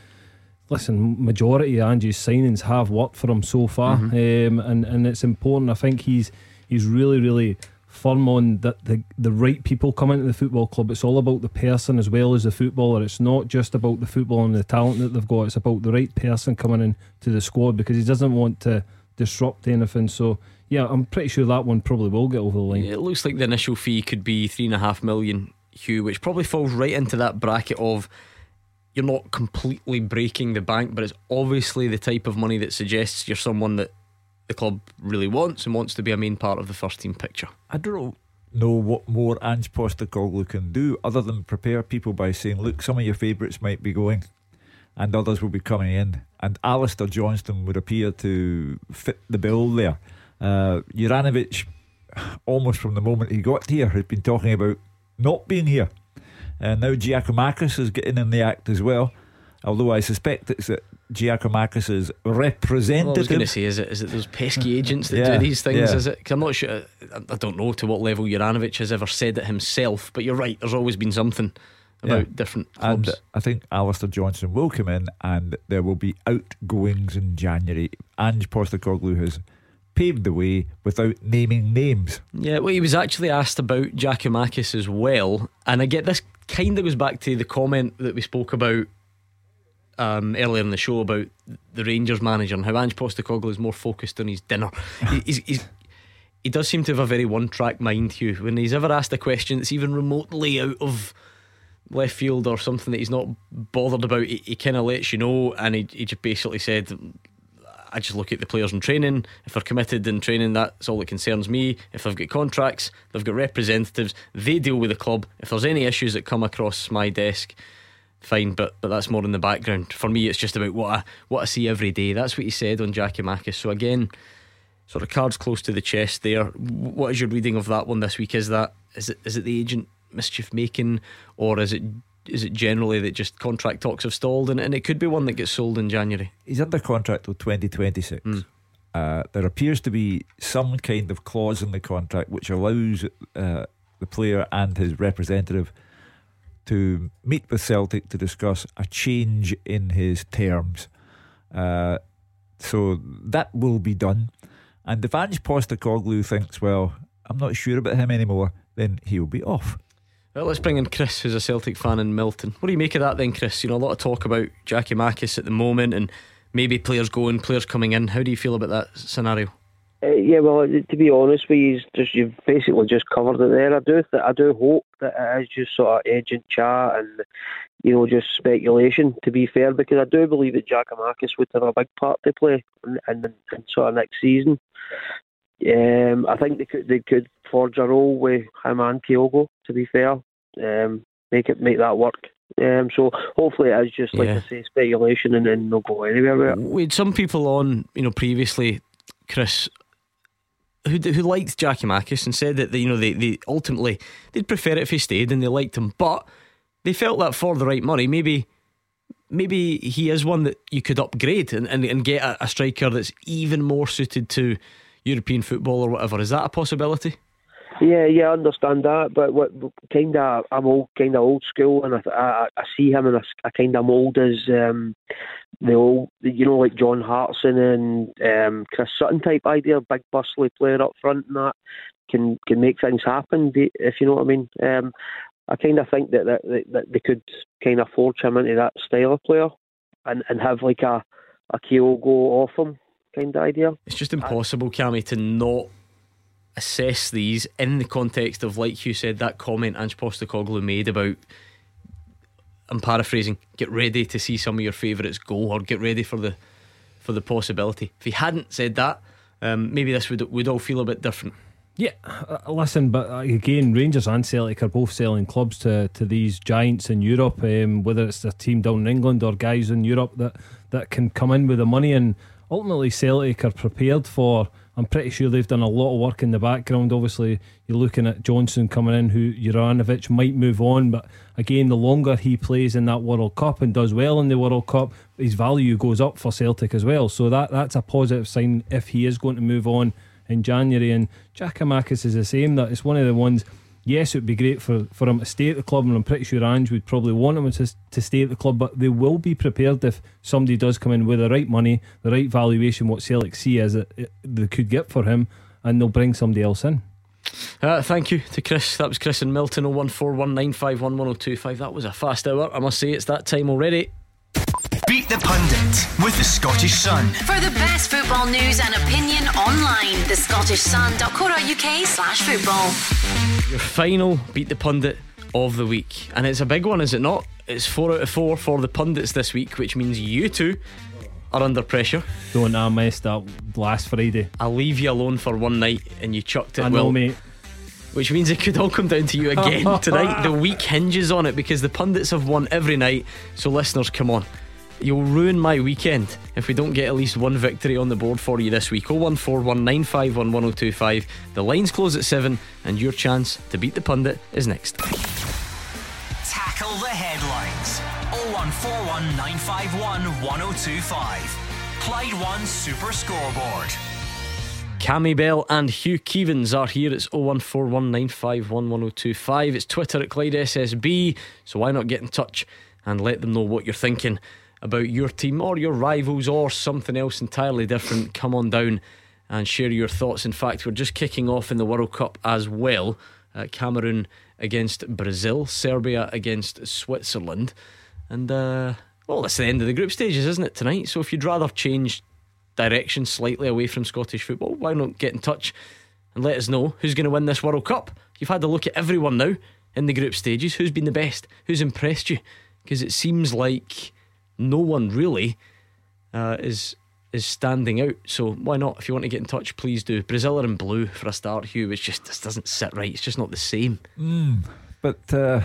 listen, majority of Angie's signings have worked for him so far, mm-hmm. um, and and it's important. I think he's he's really really firm on that the, the right people come into the football club. It's all about the person as well as the footballer. It's not just about the football and the talent that they've got. It's about the right person coming into the squad because he doesn't want to disrupt anything. So yeah, I'm pretty sure that one probably will get over the line. It looks like the initial fee could be three and a half million, Hugh, which probably falls right into that bracket of you're not completely breaking the bank, but it's obviously the type of money that suggests you're someone that the club really wants and wants to be a main part of the first team picture. I don't know what more Ange Postecoglou can do other than prepare people by saying, look, some of your favourites might be going and others will be coming in. And Alistair Johnston would appear to fit the bill there. Uh, Juranovic, almost from the moment he got here, has been talking about not being here. And now Giakoumakis is getting in the act as well. Although I suspect it's that Giakoumakis' representative. Well, I was going to say, is it is it those pesky agents that yeah, do these things? Yeah. Is it? i I'm not sure. I don't know to what level Juranovic has ever said it himself, but you're right. There's always been something about yeah. different clubs. And I think Alistair Johnston will come in, and there will be outgoings in January. Ange Postecoglou has paved the way without naming names. Yeah, well, he was actually asked about Giakoumakis as well, and I get this kind of goes back to the comment that we spoke about um, earlier in the show about the Rangers manager and how Ange Postecoglou is more focused on his dinner. he's, he's, he does seem to have a very one-track mind, Hugh. When he's ever asked a question that's even remotely out of left field or something that he's not bothered about, he, he kind of lets you know. And he, he just basically said, I just look at the players in training. If they're committed in training, that's all that concerns me. If they've got contracts, they've got representatives, they deal with the club. If there's any issues that come across my desk, fine, but but that's more in the background. For me, it's just about what I what I see every day. That's what he said on Giakoumakis. So again, sort of cards close to the chest there. What is your reading of that one this week? Is that is it is it the agent mischief making, or is it is it generally that just contract talks have stalled and, and it could be one that gets sold in January? He's under contract till twenty twenty six. Hmm. Uh, there appears to be some kind of clause in the contract which allows uh, the player and his representative to meet with Celtic to discuss a change in his terms. Uh, so that will be done. And if Ange Postecoglou thinks, well, I'm not sure about him anymore, then he'll be off. Well, let's bring in Chris, who's a Celtic fan in Milton. What do you make of that then, Chris? You know, a lot of talk about Giakoumakis at the moment and maybe players going, players coming in. How do you feel about that scenario? Uh, yeah, well, to be honest with you, just you've basically just covered it there. I do, th- I do hope that it is just sort of agent chat and you know just speculation. To be fair, because I do believe that Giakoumakis would have a big part to play in, in, in sort of next season. Um, I think they could they could forge a role with him and Kyogo. To be fair, um, make it make that work. Um, so hopefully it is just like yeah. I say speculation and then they'll go anywhere. We had some people on, you know, previously, Chris, who who liked Giakoumakis and said that they, you know they, they ultimately they'd prefer it if he stayed and they liked him, but they felt that for the right money, maybe maybe he is one that you could upgrade and, and, and get a, a striker that's even more suited to European football or whatever. Is that a possibility? Yeah, yeah, I understand that, but what kind of I'm old, kind of old school, and I, I, I see him and I, I kind of mould as um, the old, you know, like John Hartson and um, Chris Sutton type idea, big bustly player up front and that can can make things happen. If you know what I mean. Um, I kind of think that, that that they could kind of forge him into that style of player, and and have like a a Kyogo off him kind of idea. It's just impossible, Cammy, to not assess these in the context of, like you said, that comment Ange Postecoglou made about. I'm paraphrasing. Get ready to see some of your favourites go, or get ready for the for the possibility. If he hadn't said that, um, maybe this would would all feel a bit different. Yeah, uh, listen, but uh, again, Rangers and Celtic are both selling clubs to, to these giants in Europe. Um, whether it's a team down in England or guys in Europe that, that can come in with the money, and ultimately Celtic are prepared for. I'm pretty sure they've done a lot of work in the background. Obviously, you're looking at Johnston coming in, who Juranovic might move on, but again, the longer he plays in that World Cup and does well in the World Cup, his value goes up for Celtic as well. So that that's a positive sign if he is going to move on in January. And Giakoumakis is the same. That it's one of the ones. Yes, it would be great for, for him to stay at the club, and I'm pretty sure Ange would probably want him to, to stay at the club. But they will be prepared if somebody does come in with the right money, the right valuation, what Celtic see as it, they could get for him, and they'll bring somebody else in. Uh, thank you to Chris. That was Chris and Milton 01419511025. That was a fast hour. I must say, it's that time already. Beat the Pundit with the Scottish Sun. For the best football news and opinion online, thescottishsun.co.uk slash football. Your final Beat the Pundit of the week. And it's a big one, is it not? It's four out of four for the pundits this week, which means you two are under pressure. Don't I messed up last Friday. I'll leave you alone for one night and you chucked it I know, well. mate. Which means it could all come down to you again tonight. The week hinges on it because the pundits have won every night. So, listeners, come on. You'll ruin my weekend if we don't get at least one victory on the board for you this week. 01419511025. The lines close at 7, and your chance to beat the pundit is next. Tackle the headlines. 0141 951 1025. Clyde One Super Scoreboard. Cammy Bell and Hugh Keevins are here. It's 01419511025. It's Twitter at Clyde SSB. So why not get in touch and let them know what you're thinking about your team or your rivals or something else entirely different? Come on down and share your thoughts. In fact, we're just kicking off in the World Cup as well. Uh, Cameroon against Brazil, Serbia against Switzerland. And, uh, well, that's the end of the group stages, isn't it, tonight? So if you'd rather change direction slightly away from Scottish football, why not get in touch and let us know who's going to win this World Cup? You've had a look at everyone now in the group stages. Who's been the best? Who's impressed you? Because it seems like no one really uh, is is standing out. So why not? If you want to get in touch, please do. Brazil are in blue for a start, Hugh. It's just this doesn't sit right. It's just not the same. Mm, but uh,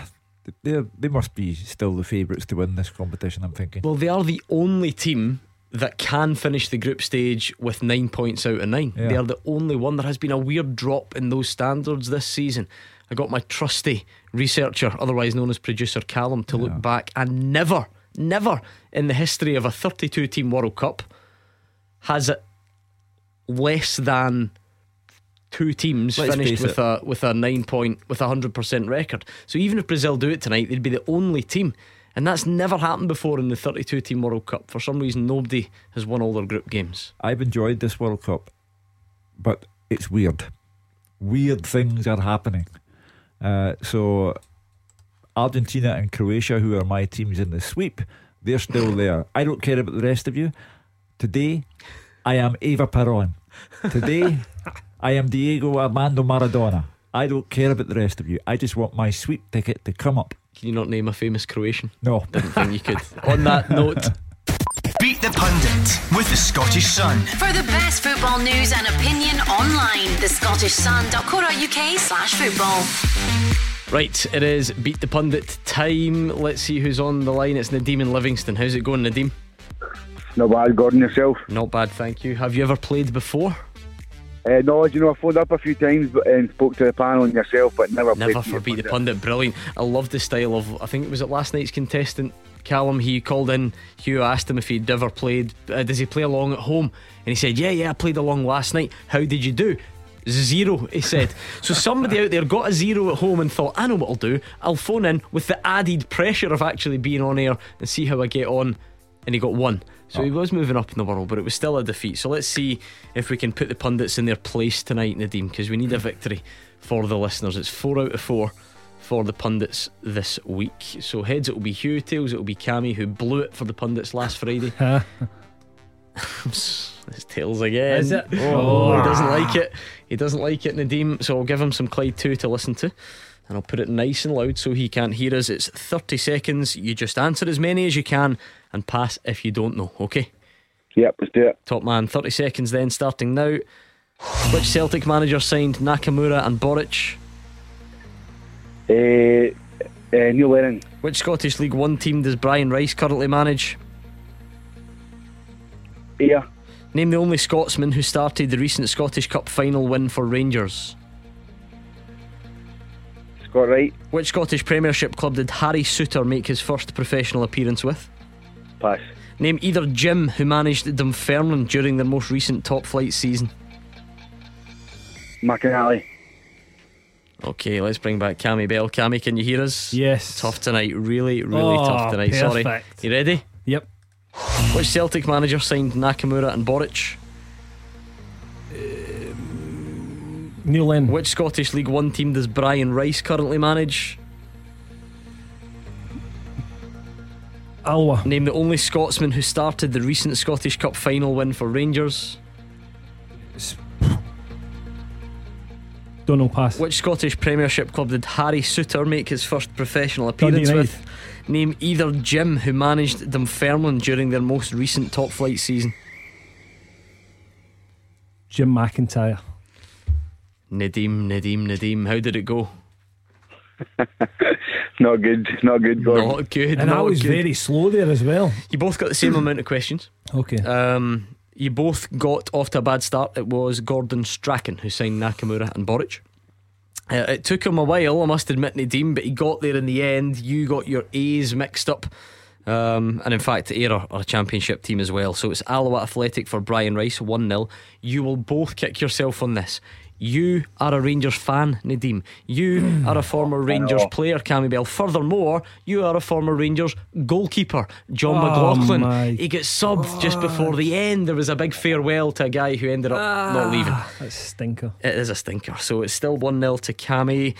they they must be still the favourites to win this competition. I'm thinking. Well, they are the only team that can finish the group stage with nine points out of nine. Yeah. They are the only one. There has been a weird drop in those standards this season. I got my trusty researcher, otherwise known as producer Callum, to look back, and never, never in the history of a 32 team World Cup has it less than two teams Let's finished with it. a with a nine point with a hundred percent record. So even if Brazil do it tonight, they'd be the only team. And that's never happened before in the 32 team World Cup. For some reason, nobody has won all their group games. I've enjoyed this World Cup, but it's weird. Weird things are happening. Uh, so, Argentina and Croatia, who are my teams in the sweep, they're still there. I don't care about the rest of you. Today, I am Eva Peron. Today, I am Diego Armando Maradona. I don't care about the rest of you. I just want my sweep ticket to come up. Can you not name a famous Croatian? No. Didn't think you could. On that note, Beat the Pundit with the Scottish Sun. For the best football news and opinion online, thescottishsun.co.uk slash football. Right, it is Beat the Pundit time. Let's see who's on the line. It's Nadim in Livingston. How's it going, Nadim? Not bad, Gordon, yourself? Not bad, thank you. Have you ever played before? Uh, no, you know, I phoned up a few times but, and spoke to the panel and yourself, but never, Never played for Beat the Pundit. Brilliant. I love the style of, I think it was it last night's contestant, Callum. He called in, Hugh asked him if he'd ever played, uh, does he play along at home? And he said, Yeah, yeah, I played along last night. How did you do? Zero, he said. so somebody out there got a zero at home and thought, I know what I'll do. I'll phone in with the added pressure of actually being on air and see how I get on. And he got one. So he oh. was moving up in the world, but it was still a defeat. So let's see if we can put the pundits in their place tonight, Nadim, because we need a victory for the listeners. It's four out of four for the pundits this week. So heads it will be Hugh, tails it will be Cammy, who blew it for the pundits last Friday. It's tails again. Is it? Oh, Oh. he doesn't like it. He doesn't like it, Nadim. So I'll give him some Clyde 2 to listen to. And I'll put it nice and loud so he can't hear us. It's 30 seconds. You just answer as many as you can and pass if you don't know, okay? Yep, let's do it. Top man, 30 seconds then, starting now. Which Celtic manager signed Nakamura and Boruc? Uh, uh, Neil Lennon. Which Scottish League One team does Brian Rice currently manage? Here. Name the only Scotsman who started the recent Scottish Cup final win for Rangers. Scott Wright. Which Scottish Premiership club did Harry Souttar make his first professional appearance with? Pass. Name either Jim who managed Dunfermline during their most recent top flight season. McInally. Okay, let's bring back Cammy Bell. Cammy, can you hear us? Yes. Tough tonight. Really, really Oh, tough tonight. Sorry. You ready? Yep. Which Celtic manager signed Nakamura and Boruc? Uh, Neil Lennon. Which Scottish League One team does Brian Rice currently manage? Alloa. Name the only Scotsman who started the recent Scottish Cup final win for Rangers. Don't know, pass. Which Scottish Premiership club did Harry Souttar make his first professional appearance with? Name either Jim who managed Dunfermline during their most recent top flight season. Jim McIntyre. Nadim, Nadim, Nadim. How did it go? Not good. Not good, Gordon. Not good. And not I was good. very slow there as well. You both got the same amount of questions. Okay. Um, you both got off to a bad start. It was Gordon Strachan who signed Nakamura and Boruc. Uh, it took him a while, I must admit, Nadim, but he got there in the end. You got your A's mixed up. Um, and in fact, Ayr are a championship team as well. So it's Alloa Athletic for Brian Rice, 1 0. You will both kick yourself on this. You are a Rangers fan, Nadim. You are a former Rangers player, Cammy Bell. Furthermore, you are a former Rangers goalkeeper, John Oh, McLaughlin. He gets subbed just before the end. There was a big farewell to a guy who ended up not leaving. Ah, That's stinker. It is a stinker. So it's still 1 0 to Cammy.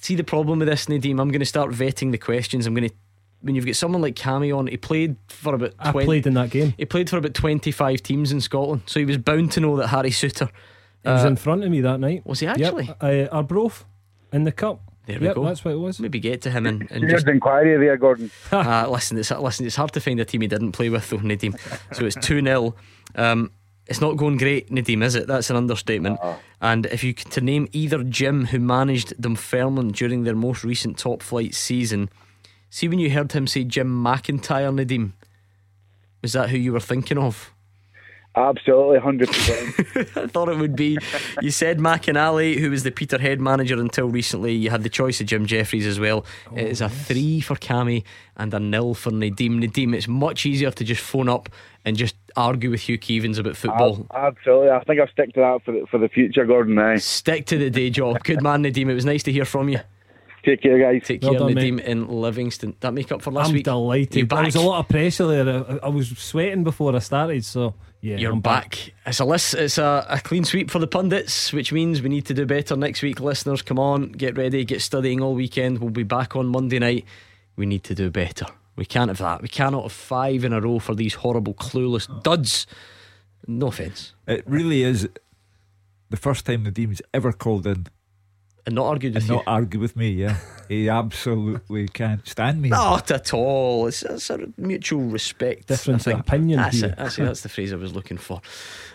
See the problem with this, Nadim? I'm going to start vetting the questions. I'm going to. When you've got someone like Cammy on, he played for about I played in that game. He played for about 25 teams in Scotland, so he was bound to know that Harry Souttar. He was uh, in front of me that night. was he actually? Yep. Uh, Arbroath in the cup. There we yep, go. That's what it was. Maybe get to him and, and just inquiry there, Gordon. uh, listen, it's listen. It's hard to find a team he didn't play with though, Nadim. So it's two 0 um, It's not going great, Nadim, is it? That's an understatement. And if you to name either Jim who managed Dunfermline during their most recent top flight season, see when you heard him say Jim McIntyre, Nadim, was that who you were thinking of? Absolutely, 100%. I thought it would be. You said McInally, who was the Peterhead manager until recently. You had the choice of Jim Jeffries as well. it oh, is a three for Cammy and a nil for Nadim. Nadim, it's much easier to just phone up and just argue with Hugh Keevins about football. Absolutely. I think I'll stick to that for the, for the future, Gordon. Aye. Stick to the day job. Good man, Nadim. It was nice to hear from you. Take care, guys. Take Well care, done, Nadim, mate. in Livingston. That make up for last I'm week. delighted. You There was a lot of pressure there. I, I was sweating before I started, so yeah. You're I'm back. It's a list. It's a, a clean sweep for the pundits, which means we need to do better next week. Listeners, come on, get ready, get studying all weekend. We'll be back on Monday night. We need to do better. We can't have that. We cannot have five in a row for these horrible, clueless duds. No offence, It really is the first time the Nadim's ever called in and not argued with and you. not argued with me. Yeah, he absolutely can't stand me. Not at all. It's a sort of mutual respect. Difference of opinion That's here. it. That's, it. That's the phrase I was looking for.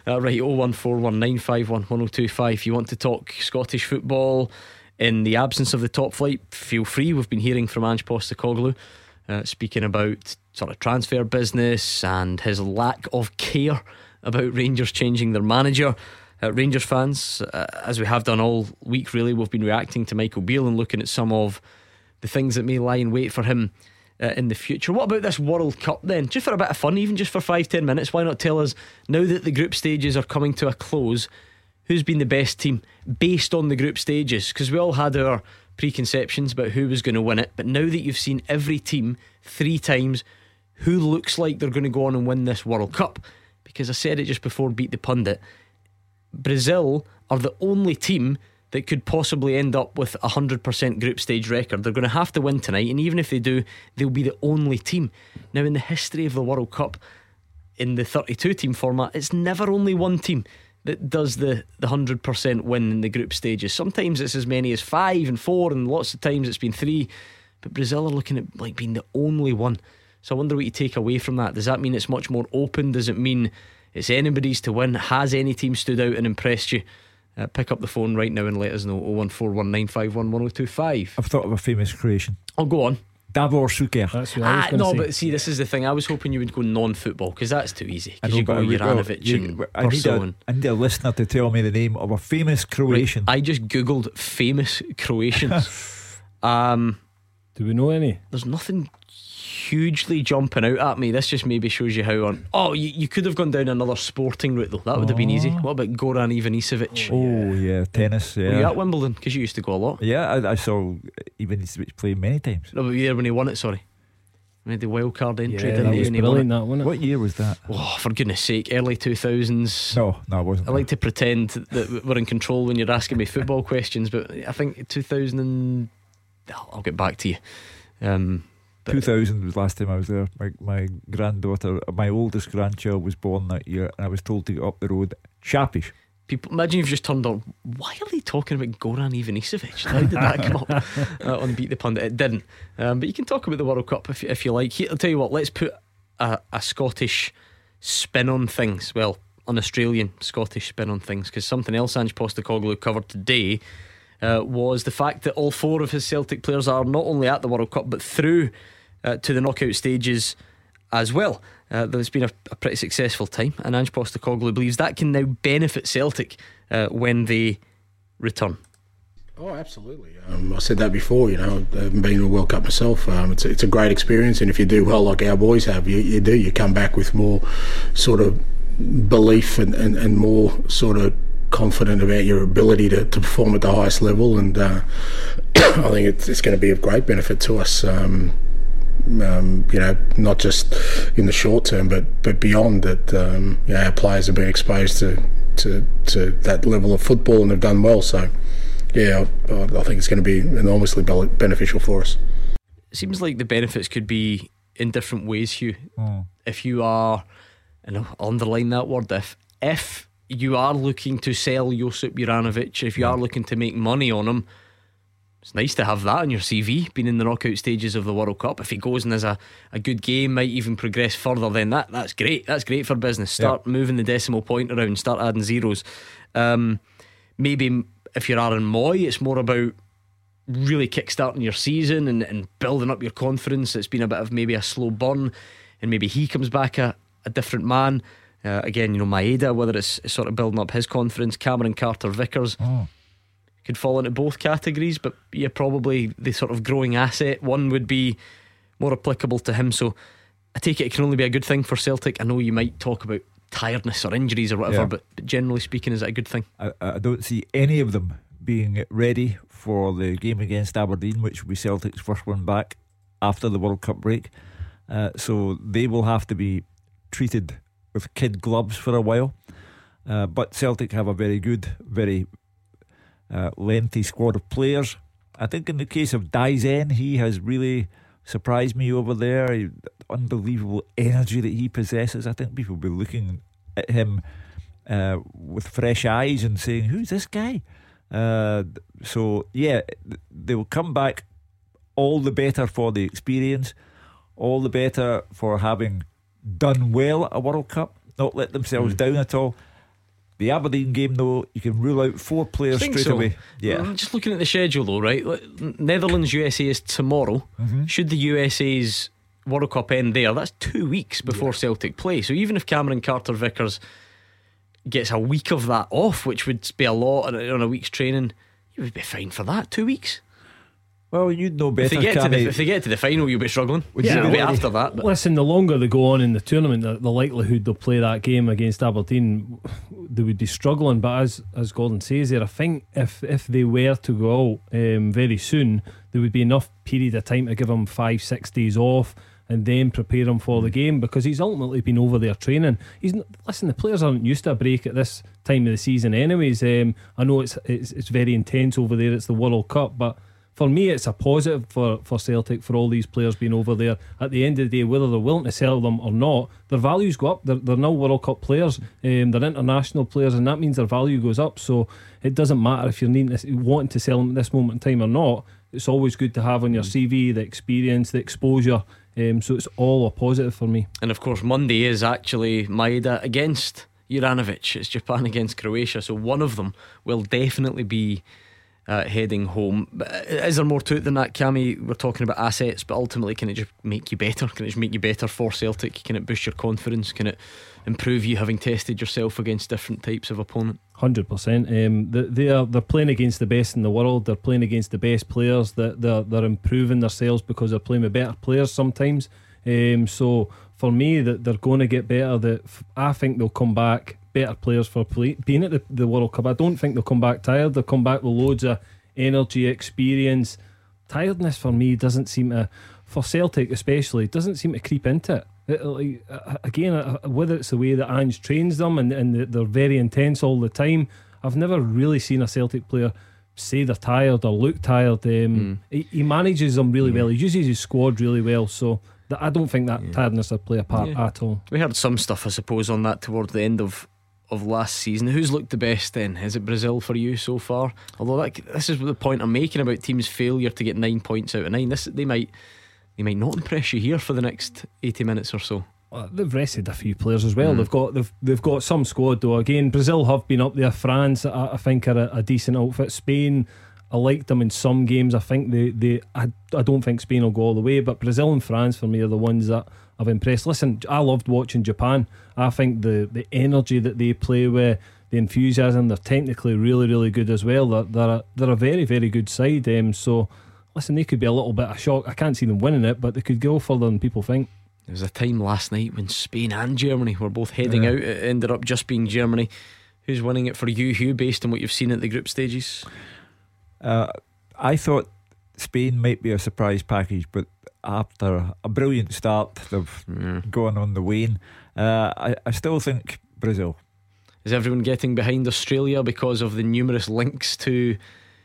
Uh, right, 01419511025. If you want to talk Scottish football in the absence of the top flight, feel free. We've been hearing from Ange Postecoglou. uh, speaking about sort of transfer business and his lack of care about Rangers changing their manager. Uh, Rangers fans, uh, as we have done all week, really, we've been reacting to Michael Beale and looking at some of the things that may lie in wait for him uh, in the future. What about this World Cup then? Just for a bit of fun, even just for five, ten minutes, why not tell us now that the group stages are coming to a close, who's been the best team based on the group stages? Because we all had our preconceptions about who was going to win it, but now that you've seen every team three times, who looks like they're going to go on and win this World Cup? Because I said it just before Beat the Pundit. Brazil are the only team that could possibly end up with a 100% group stage record. They're going to have to win tonight, and even if they do, they'll be the only team. Now, in the history of the World Cup, in the 32 team format, it's never only one team that does the, the 100% win in the group stages. Sometimes it's as many as five and four, and lots of times it's been three. But Brazil are looking at like being the only one. So I wonder what you take away from that. Does that mean it's much more open? Does it mean it's anybody's to win? Has any team stood out and impressed you? Uh, pick up the phone right now and let us know 01419511025. I've thought of a famous Croatian. I'll go on. Davor Suker. That's what I was Ah, no, say. but see, this is the thing. I was hoping you would go non-football because that's too easy. I Because know, you but go Juranovic you- and I need, Urso a, and I need a listener to tell me the name of a famous Croatian. I just googled famous Croatians. um, Do we know any? there's nothing hugely jumping out at me. This just maybe shows you how on. Oh, you, you could have gone down another sporting route though. That would have been easy. What about Goran Ivanisevic? oh, yeah, tennis. Yeah. Were you at Wimbledon? Because you used to go a lot. Yeah, I, I saw Ivanisevic play many times. No, but were you there when he won it? Sorry. Made the wild card entry, Yeah, didn't that he? was And he won it. that, wasn't it? What year was that? Oh, for goodness sake, early 2000s. No, no, it wasn't. I like to pretend that we're in control when you're asking me football questions, but I think 2000 and I'll I'll get back to you. Um, but 2000 was the last time I was there. My, my granddaughter, my oldest grandchild, was born that year, and I was told to get up the road sharpish. people, imagine you've just turned on. Why are they talking about Goran Ivanisevic? How did that come up uh, on Beat the Pundit? It didn't. Um, but you can talk about the World Cup if, if you like. Here, I'll tell you what. Let's put a, a Scottish spin on things. Well, an Australian Scottish spin on things because something else Ange Postecoglou covered today uh, was the fact that all four of his Celtic players are not only at the World Cup but through uh, to the knockout stages as well. Uh, there's been a, a pretty successful time, and Ange Postecoglou believes that can now benefit Celtic uh, when they return. Oh, absolutely. Um, I said that before. You know, I've been to a World Cup myself. Um, it's a, it's a great experience, and if you do well, like our boys have, you, you do. You come back with more sort of belief and, and, and more sort of confident about your ability to, to perform at the highest level. And uh, I think it's, it's going to be of great benefit to us. Um, um, you know, not just in the short term, but but beyond that. Um, you know, our players have been exposed to, to to that level of football and have done well. So, yeah, I, I think it's going to be enormously beneficial for us. It seems like the benefits could be in different ways, Hugh. If you are, and I'll underline that word, if if you are looking to sell Josip Juranovic, if you are looking to make money on him, it's nice to have that on your CV, being in the knockout stages of the World Cup. If he goes and has a, a good game, might even progress further, then that that's great. That's great for business. Start moving the decimal point around, start adding zeros. Um, maybe if you're Aaron Mooy, it's more about really kickstarting your season and, and building up your confidence. It's been a bit of maybe a slow burn, and maybe he comes back a, a different man. Uh, again, you know, Maeda, whether it's sort of building up his confidence, Cameron Carter Vickers could fall into both categories, but yeah, probably the sort of growing asset one would be more applicable to him. So I take it it can only be a good thing for Celtic. I know you might talk about tiredness or injuries or whatever, Yeah. but, but generally speaking, is that a good thing? I, I don't see any of them being ready for the game against Aberdeen, which will be Celtic's first one back after the World Cup break. Uh, so they will have to be treated with kid gloves for a while. Uh, but Celtic have a very good, very uh, lengthy squad of players. I think in the case of Dyson, he has really surprised me over there. He- unbelievable energy that he possesses. I think people will be looking at him uh, with fresh eyes and saying, "Who's this guy?" Uh, so yeah, they will come back all the better for the experience, all the better for having done well at a World Cup, not let themselves down at all. The Aberdeen game, though, you can rule out four players straight so. away. Yeah, I'm just looking at the schedule though, right? Netherlands USA is tomorrow. Mm-hmm. Should the USA's World Cup end there, that's two weeks before Celtic play. So even if Cameron Carter Vickers gets a week of that off, which would be a lot on a, on a week's training, you would be fine for that. Two weeks. Well, you'd know If better. they get to the if they get to the final, you'll be struggling. Would yeah, you be be after that. But Listen, the longer they go on in the tournament, the, the likelihood they'll play that game against Aberdeen, they would be struggling. But as as Gordon says there, I think if if they were to go out um, very soon, there would be enough period of time to give them five six days off. And then prepare him for the game because he's ultimately been over there training. He's n- listen. The players aren't used to a break at this time of the season, anyways. Um, I know it's, it's it's very intense over there. It's the World Cup, but for me, it's a positive for, for Celtic for all these players being over there. At the end of the day, whether they're willing to sell them or not, their values go up. They're, they're now World Cup players, um, they're international players, and that means their value goes up. So it doesn't matter if you're needing to, wanting to sell them at this moment in time or not. It's always good to have on your CV the experience, the exposure. Um, so it's all a positive for me. And of course, Monday is actually Maeda against Juranovic. It's Japan against Croatia. So one of them will definitely be uh, heading home. But uh, is there more to it than that, Cammy? We're talking about assets, but ultimately, can it just make you better? Can it just make you better for Celtic? Can it boost your confidence? Can it improve you having tested yourself against different types of opponent? Hundred um, percent. They are they're playing against the best in the world. They're playing against the best players. That they're, they're, they're improving themselves because they're playing with better players sometimes. Um, so for me, that they're going to get better. That I think they'll come back better players for play, being at the, the World Cup. I don't think they'll come back tired. They'll come back with loads of energy, experience. Tiredness for me doesn't seem to, for Celtic especially, doesn't seem to creep into it. it uh, like, uh, again, uh, whether it's the way that Ange trains them and, and they're very intense all the time, I've never really seen a Celtic player say they're tired or look tired. Um, mm. he, he, manages them really mm. well. He uses his squad really well. So I don't think that yeah. tiredness would play a part yeah. at all. We heard some stuff, I suppose, on that towards the end of of last season. Who's looked the best then? Is it Brazil for you so far? Although that, this is the point I'm making about teams' failure to get nine points out of nine. This they might they might not impress you here for the next eighty minutes or so. Well, they've rested a few players as well. Mm. They've got they've they've got some squad though. Again, Brazil have been up there. France, I, I think, are a, a, decent outfit. Spain, I liked them in some games. I think they they I, I don't think Spain will go all the way, but Brazil and France for me are the ones that I've impressed. Listen, I loved watching Japan. I think the the energy that they play with, the enthusiasm, they're technically really really good as well. They're they're a, they're a very very good side. Um, so listen, they could be a little bit of shock. I can't see them winning it, but they could go further than people think. There was a time last night when Spain and Germany were both heading yeah. out. It ended up just being Germany. Who's winning it for you, Hugh, based on what you've seen at the group stages? Uh, I thought Spain might be a surprise package, but after a brilliant start, they've mm. gone on the wane. Uh, I, I still think Brazil. Is everyone getting behind Australia because of the numerous links to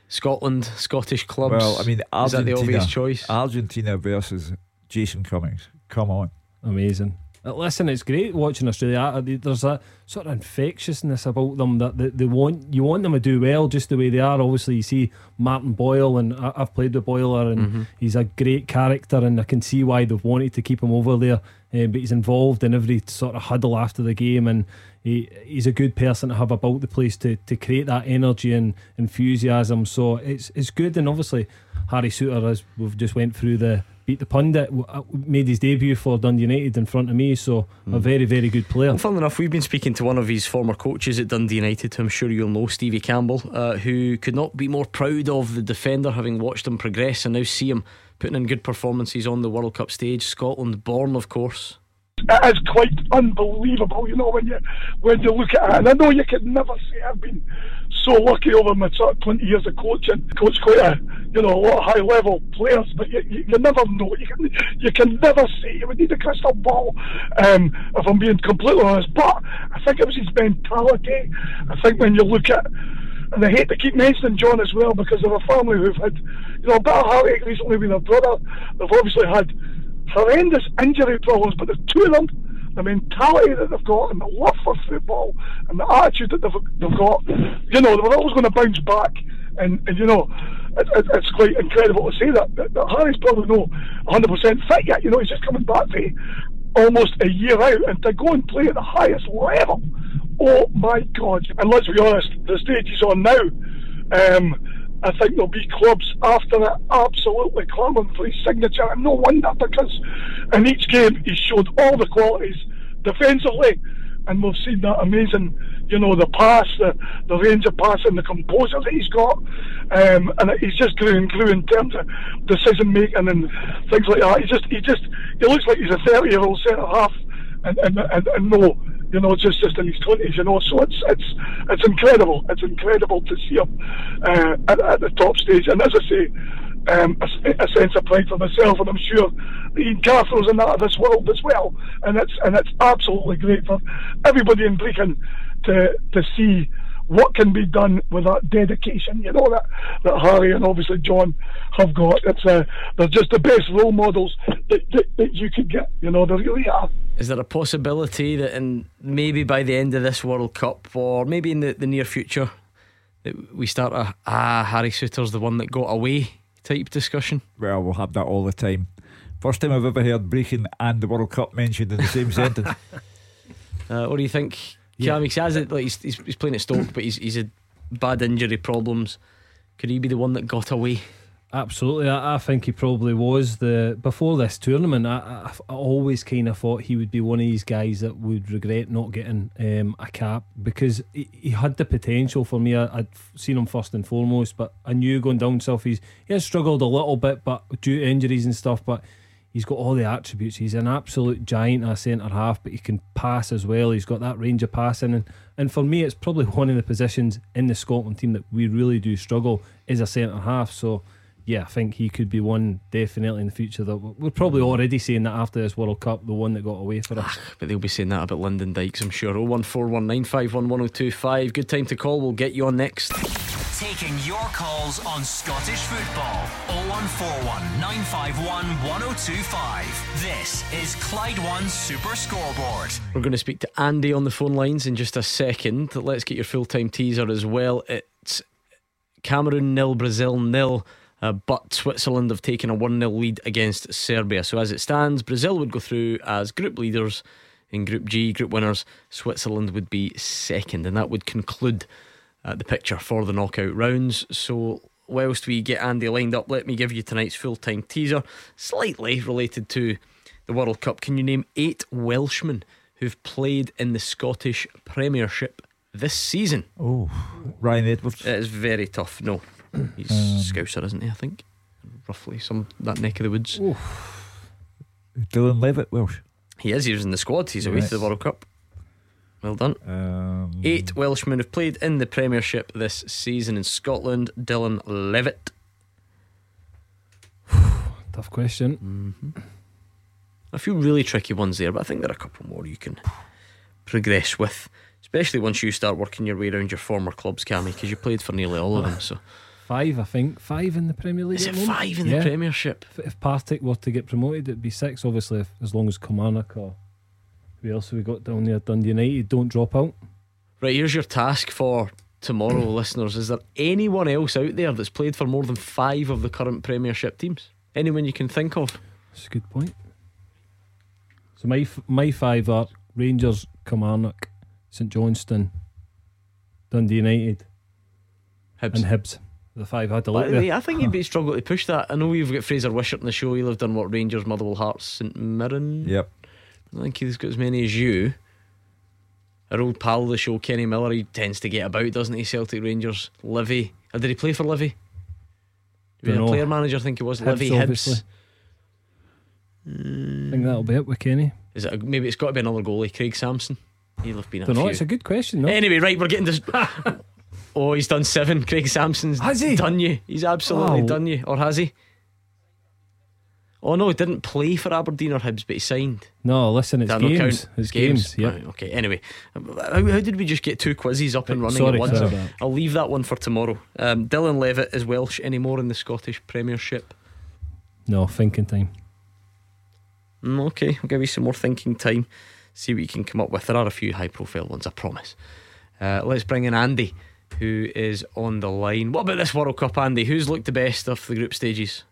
Scotland, Scottish clubs? Well, I mean, Argentina, is that the obvious choice? Argentina versus Jason Cummings. Come on. Amazing. Listen, it's great watching Australia. There's a sort of infectiousness about them that they, they want. You want them to do well, just the way they are. Obviously, you see Martin Boyle, and I've played with Boiler, and mm-hmm. he's a great character, and I can see why they've wanted to keep him over there. Uh, but he's involved in every sort of huddle after the game, and he, he's a good person to have about the place to, to create that energy and enthusiasm. So it's it's good, and obviously Harry Souttar, as we've just went through the beat the pundit, uh, made his debut for Dundee United in front of me. So mm. a hmm. very, very good player. Well, funnily enough, we've been speaking to one of his former coaches at Dundee United, who I'm sure you'll know, Stevie Campbell, uh, who could not be more proud of the defender, having watched him progress and now see him putting in good performances on the World Cup stage. Scotland born, of course. It is quite unbelievable, you know, when you when you look at it. And I know you could never say I've been so lucky over my sort of 20 years of coaching, coach quite a you know a lot of high level players, but you, you, you never know. You can you can never say. You would need a crystal ball, um, if I'm being completely honest. But I think it was his mentality. I think when you look at and I hate to keep mentioning John as well because of a family who've had, you know, a bit of heartache recently with their brother. They've obviously had horrendous injury problems, but the two of them, the mentality that they've got and the love for football and the attitude that they've, they've got, you know, they're always going to bounce back. And, and you know, it, it, it's quite incredible to say that, that, that Harry's probably not 100% fit yet. You know, he's just coming back for almost a year out and to go and play at the highest level. Oh my God. And let's be honest, the stage he's on now, um, I think there'll be clubs after that absolutely clamouring for his signature. And no wonder because in each game he showed all the qualities defensively, and we've seen that amazing, you know, the pass, the, the range of passing, the composure that he's got, um, and he's just grew and grew in terms of decision making and things like that. He just, he just, he looks like he's a thirty-year-old centre half, and and and, and no you know, just just in his twenties, you know. So it's it's it's incredible. It's incredible to see him uh, at, at, the top stage. And as I say, um, a, a, sense of pride for myself, and I'm sure Ian Cathro's in that of this world as well. And it's and it's absolutely great for everybody in Brechin to to see what can be done with that dedication, you know, that, that Harry and obviously John have got. It's uh, they're just the best role models that, that, that you could get, you know, they really are. Is there a possibility that in maybe by the end of this World Cup or maybe in the, the near future that we start a ah Harry Souttar's the one that got away type discussion? Well, we'll have that all the time. First time I've ever heard Brechin and the World Cup mentioned in the same sentence. Uh, what do you think? Yeah. Cam, he says it like he's, he's, he's playing at Stoke, but he's he's had bad injury problems. Could he be the one that got away? Absolutely, I, I think he probably was the before this tournament. I, I, I always kind of thought he would be one of these guys that would regret not getting um, a cap because he, he had the potential for me. I, I'd seen him first and foremost, but I knew going down south he's he has struggled a little bit, but due to injuries and stuff. But he's got all the attributes. He's an absolute giant at centre half, but he can pass as well. He's got that range of passing, and and for me, it's probably one of the positions in the Scotland team that we really do struggle is a centre half. So yeah, I think he could be one definitely in the future. That we're probably already saying that after this World Cup, the one that got away for us. Ah, but they'll be saying that about Lyndon Dykes, I'm sure. 01419511025. Good time to call. We'll get you on next. Taking your calls on Scottish football. 0141 951 1025. This is Clyde One Super Scoreboard. We're going to speak to Andy on the phone lines in just a second. Let's get your full time teaser as well. It's Cameroon nil, Brazil nil. Uh, but Switzerland have taken a 1 0 lead against Serbia. So, as it stands, Brazil would go through as group leaders in Group G, group winners. Switzerland would be second, and that would conclude uh, the picture for the knockout rounds. So, whilst we get Andy lined up, let me give you tonight's full time teaser, slightly related to the World Cup. Can you name eight Welshmen who've played in the Scottish Premiership this season? Oh, Ryan Edwards. It is very tough. No, he's Um, Scouser, isn't he? I think roughly some that neck of the woods. Oh. Dylan Levitt, Welsh. He is. He was in the squad. He's away to the World Cup. Well done. Um, Eight Welshmen have played in the Premiership this season in Scotland. Dylan Levitt. Tough question. Mm-hmm. A few really tricky ones there, but I think there are a couple more you can progress with, especially once you start working your way around your former clubs, Cammy, because you played for nearly all of them. So Five, I think. Five in the Premier League. Is it five in the Premiership? If, if Partick were to get promoted, it'd be six, obviously, if, as long as Kilmarnock or who else have we got down there? Dundee United don't drop out. Right, here's your task for tomorrow, listeners. Is there anyone else out there that's played for more than five of the current Premiership teams? Anyone you can think of? That's a good point. So my f- my five are Rangers, Kilmarnock, St Johnstone, Dundee United, Hibs. and Hibs. The five I had to By look there. I think you'd be struggling to push that. I know you've got Fraser Wishart on the show. He'll have done what Rangers, Motherwell, Hearts, St Mirren. Yep. I don't think he's got as many as you. Our old pal of the show, Kenny Miller, he tends to get about, doesn't he? Celtic Rangers, Livy. Or did he play for Livy? A player manager, I think it was Hibs, Livy obviously. I think that'll be it with Kenny. Is it a, maybe it's got to be another goalie, Craig Sampson? He'll have been. Don't know. few. It's a good question. No? Anyway, right, we're getting this. oh, he's done seven. Craig Sampson's Has he? done you. He's absolutely Oh. done you. Or has he? Oh no, he didn't play for Aberdeen or Hibs, but he signed. No, listen, it's games. count? It's games. Yeah. Right, okay. Anyway, how, how did we just get two quizzes up and running sorry, at once? sorry about that. I'll leave that one for tomorrow. Um, Dylan Levitt is Welsh anymore in the Scottish Premiership? No, thinking time. Mm, okay, I'll give you some more thinking time. See what you can come up with. There are a few high profile ones, I promise. Uh, let's bring in Andy, who is on the line. What about this World Cup, Andy? Who's looked the best of the group stages?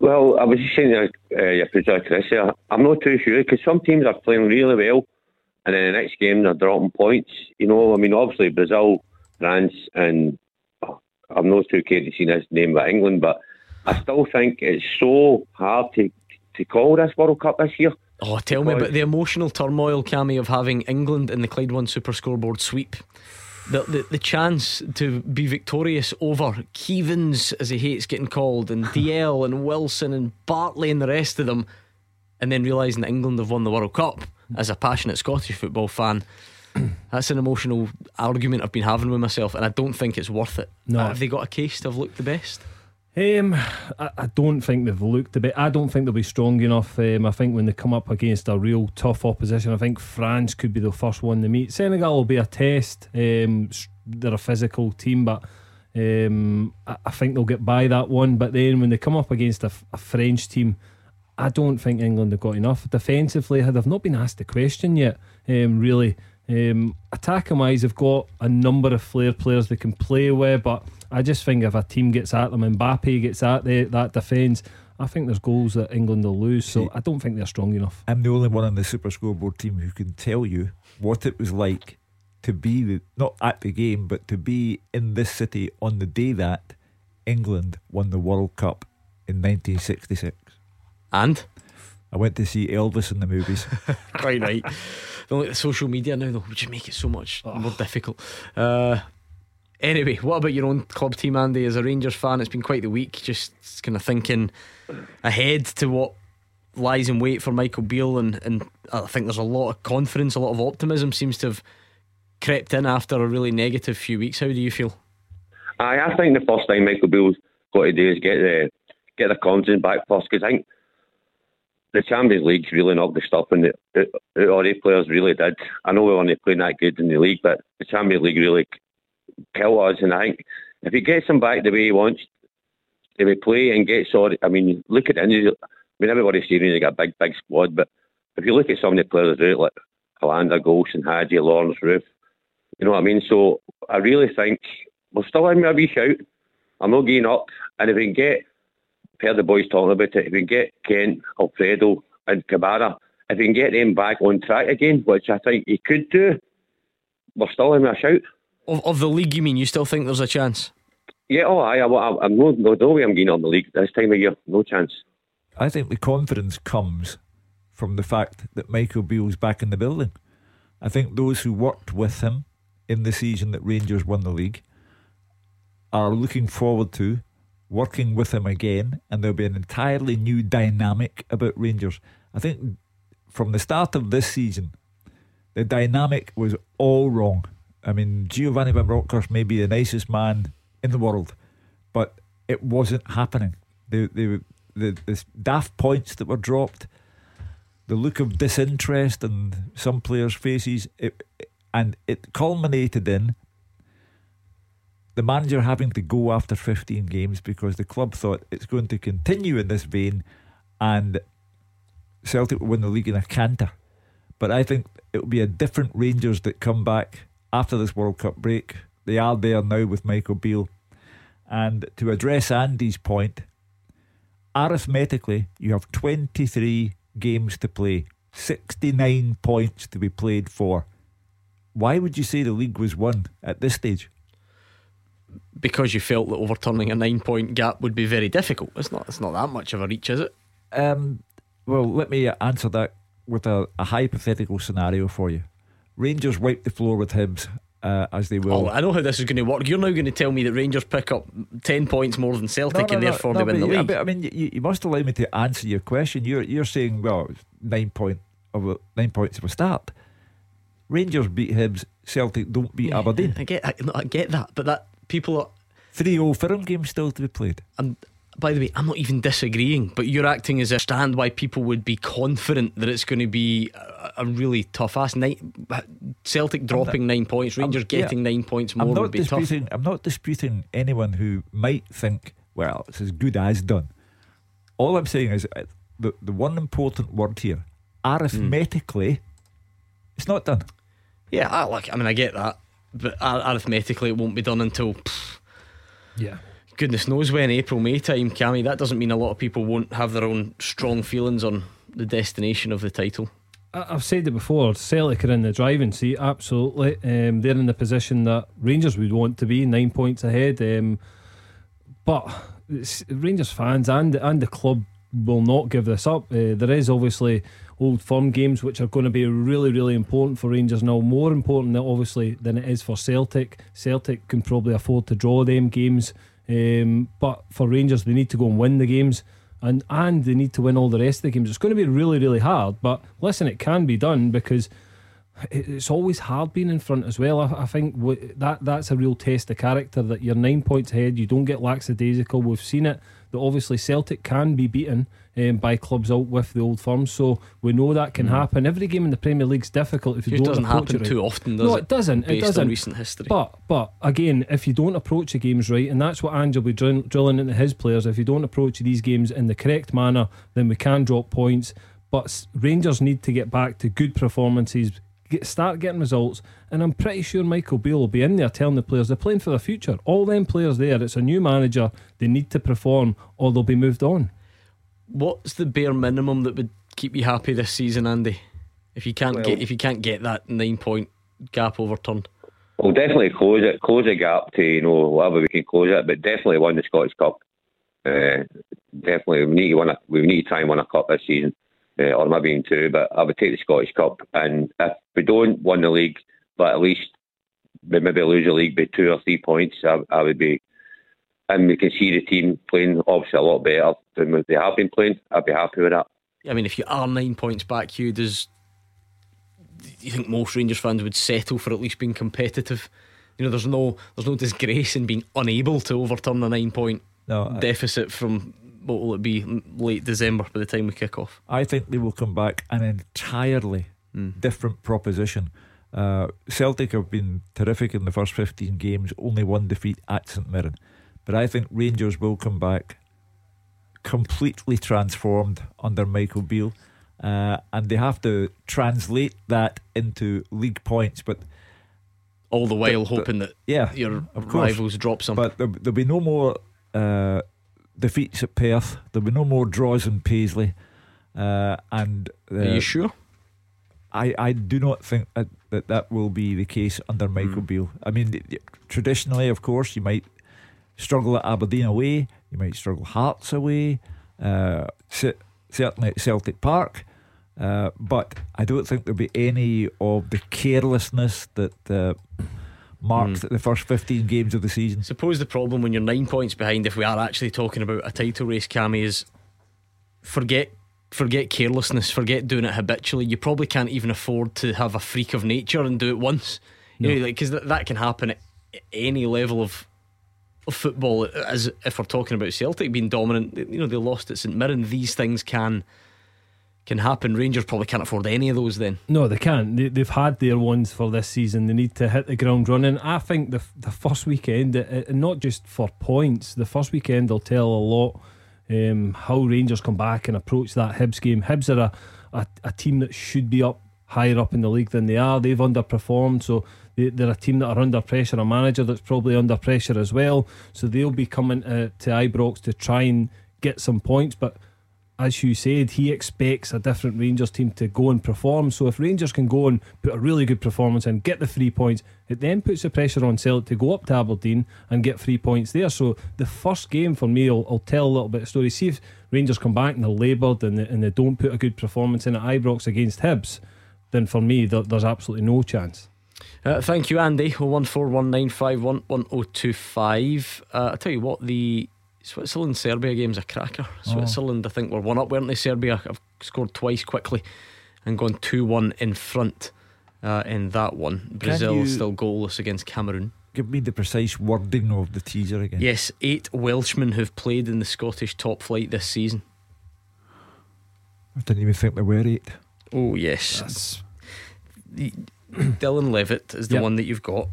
Well, I was just saying to uh, your producer Chris, I'm not too sure because some teams are playing really well, and then the next game they're dropping points. You know, I mean, obviously Brazil, France, and oh, I'm not too keen to see this name by England, but I still think it's so hard to to call this World Cup this year. Oh, tell me about the emotional turmoil, Cammy, of having England in the Clyde One Super Scoreboard sweep. The, the the chance to be victorious over Keevans, as he hates getting called, and DL and Wilson and Bartley and the rest of them, and then realising that England have won the World Cup as a passionate Scottish football fan. That's an emotional argument I've been having with myself, and I don't think it's worth it. No. Have they got a case to have looked the best? Um, I, I don't think they've looked a bit. I don't think they'll be strong enough. Um, I think when they come up against a real tough opposition, I think France could be the first one to meet. Senegal will be a test. Um, they're a physical team, but um, I, I think they'll get by that one. But then when they come up against a French team, I don't think England have got enough defensively. They've not been asked the question yet. Um, really, um, attacking wise, they've got a number of flair players they can play with, but I just think if a team gets at them, Mbappe gets at the, that defence. I think there's goals that England will lose, so I don't think they're strong enough. I'm the only one on the Super Scoreboard team who can tell you what it was like to be the, not at the game, but to be in this city on the day that England won the World Cup in 1966. And I went to see Elvis in the movies. Quite right. Don't like the social media now, though, would just make it so much more difficult. Uh, anyway, what about your own club team, Andy? As a Rangers fan, it's been quite the week. Just kind of thinking ahead to what lies in wait for Michael Beale, and, and I think there's a lot of confidence, a lot of optimism seems to have crept in after a really negative few weeks. How do you feel? Aye, I think the first thing Michael Beale's got to do is get the get the confidence back first because I think the Champions League's really knocked the stuff and the, the, the players really did. I know we weren't playing that good in the league, but the Champions League really killed us. And I think if he gets them back the way he wants, if he play and gets sorry, I mean, look at the. I mean, everybody's saying they got a big, big squad, but if you look at some of the players out, like Helander, Goldson, Hagi, Lawrence, Roofe, you know what I mean? So I really think we're still in a wee shout. I'm not giving up. And if we can get, I've heard the boys talking about it, if we can get Kent, Alfredo, and Kamara, if we can get them back on track again, which I think he could do, we're still in a shout. Of, of the league, you mean? You still think there's a chance? Yeah, oh, I, I, I'm no, no, no way I'm getting on the league this time of year. No chance. I think the confidence comes from the fact that Michael Beale's back in the building. I think those who worked with him in the season that Rangers won the league are looking forward to working with him again, and there'll be an entirely new dynamic about Rangers. I think from the start of this season, the dynamic was all wrong. I mean, Giovanni Van Bronckhorst may be the nicest man in the world, but it wasn't happening. The the the, the daft points that were dropped, the look of disinterest in some players' faces, it, and it culminated in the manager having to go after 15 games because the club thought it's going to continue in this vein and Celtic will win the league in a canter. But I think it will be a different Rangers that come back after this World Cup break. They are there now with Michael Beale. And to address Andy's point, arithmetically, you have 23 games to play, 69 points to be played for. Why would you say the league was won at this stage? Because you felt that overturning a nine point gap would be very difficult. It's not it's not that much of a reach, is it? Um, well, let me answer that with a, a hypothetical scenario for you. Rangers wipe the floor with Hibs uh, as they will. Oh, I know how this is going to work. You're now going to tell me that Rangers pick up 10 points more than Celtic and therefore they win the league. I mean, you, you must allow me to answer your question. You're you're saying, well, nine point of a, nine points of a start. Rangers beat Hibs. Celtic don't beat Aberdeen. I get, I, I get that, but that people are three old firm games still to be played. And by the way, I'm not even disagreeing, but you're acting as a stand why people would be confident that it's going to be a, a really tough ass night. Celtic dropping nine points, Rangers I'm- yeah. getting nine points more I'm not would be tough. disputing. I'm not disputing anyone who might think, well, it's as good as done. All I'm saying is uh, the the one important word here, arithmetically, it's not done. Yeah, I like. I mean, I get that, but arithmetically, it won't be done until. pff, Yeah. Goodness knows when April May time, Cammy. That doesn't mean a lot of people won't have their own strong feelings on the destination of the title. I've said it before. Celtic are in the driving seat. Absolutely, um, they're in the position that Rangers would want to be, nine points ahead. Um, but Rangers fans and and the club will not give this up. Uh, there is obviously old firm games which are going to be really really important for Rangers now. More important obviously than it is for Celtic. Celtic can probably afford to draw them games. Um, but for Rangers, they need to go and win the games, and and they need to win all the rest of the games. It's going to be really, really hard. But listen, it can be done because it's always hard being in front as well. I, I think w- that that's a real test of character that you're nine points ahead, you don't get lackadaisical. We've seen it that obviously Celtic can be beaten um, by clubs out with the old firms, so we know that can happen. Every game in the Premier League is difficult if you It don't doesn't approach happen it right. too often, does no, it? it doesn't. It Based on doesn't. recent history. But but again, if you don't approach the games right, and that's what Ange will be drill, drilling into his players, if you don't approach these games in the correct manner, then we can drop points. But Rangers need to get back to good performances, get, start getting results, and I'm pretty sure Michael Beale will be in there telling the players they're playing for the future. All them players there, it's a new manager, they need to perform or they'll be moved on. What's the bare minimum that would keep you happy this season, Andy? If you can't Well- get if you can't get that nine point gap overturned. We'll definitely close it, close the gap to you know whatever we can close it, but definitely win the Scottish Cup. Uh, definitely, we need to win. A, we need to try and win a cup this season, uh, or maybe even two. But I would take the Scottish Cup, and if we don't win the league, but at least maybe lose the league by two or three points, I, I would be. And we can see the team playing obviously a lot better than they have been playing. I'd be happy with that. I mean, if you are nine points back, Hugh, does do you think most Rangers fans would settle for at least being competitive? You know, there's no there's no disgrace in being unable to overturn a nine point No, I- deficit from what will it be late December by the time we kick off. I think they will come back an entirely hmm. different proposition. Uh, Celtic have been terrific in the first 15 games, only one defeat at St Mirren. But I think Rangers will come back completely transformed under Michael Beale. Uh, and they have to translate that into league points. But all the while hoping that yeah, your rivals drop some. But there, there'll be no more uh, defeats at Perth. There'll be no more draws in Paisley. Uh, and uh, Are you sure? I, I do not think that, that that will be the case under Michael Hmm. Beale. I mean, traditionally, of course, you might struggle at Aberdeen away, you might struggle Hearts away, uh, certainly at Celtic Park. Uh, but I don't think there'll be any of the carelessness that uh, marks Hmm. the first 15 games of the season. Suppose the problem when you're nine points behind, if we are actually talking about a title race, Cammy, is forget forget carelessness, forget doing it habitually. You probably can't even afford to have a freak of nature and do it once. You know, like because that, that can happen at any level of of football. As if we're talking about Celtic being dominant, you know they lost at St Mirren. These things can can happen. Rangers probably can't afford any of those. Then No, they can't. They, they've had their ones for this season. They need to hit the ground running. I think the the first weekend, and not just for points, the first weekend will tell a lot um, how Rangers come back and approach that Hibs game. Hibs are a, a, a team that should be up higher up in the league than they are. They've underperformed, so they, they're a team that are under pressure. A manager that's probably under pressure as well. So they'll be coming to, to Ibrox to try and get some points, but as you said, he expects a different Rangers team to go and perform. So if Rangers can go and put a really good performance and get the three points, it then puts the pressure on Celtic to go up to Aberdeen and get three points there. So the first game for me will, will tell a little bit of story. See if Rangers come back and they're laboured and they, and they don't put a good performance in at Ibrox against Hibs, then for me there, there's absolutely no chance. Uh, thank you, Andy. Oh one four one nine five one one zero two five. Uh, I tell you what, the Switzerland Serbia game's a cracker. Oh. Switzerland, I think, were one up, weren't they? Serbia have scored twice quickly and gone two one in front uh, in that one. Brazil you- still goalless against Cameroon. Give me the precise wording of the teaser again. Yes, eight Welshmen have played in the Scottish top flight this season. I didn't even think there were eight. Oh yes, The- Dylan Levitt is the Yep. one that you've got.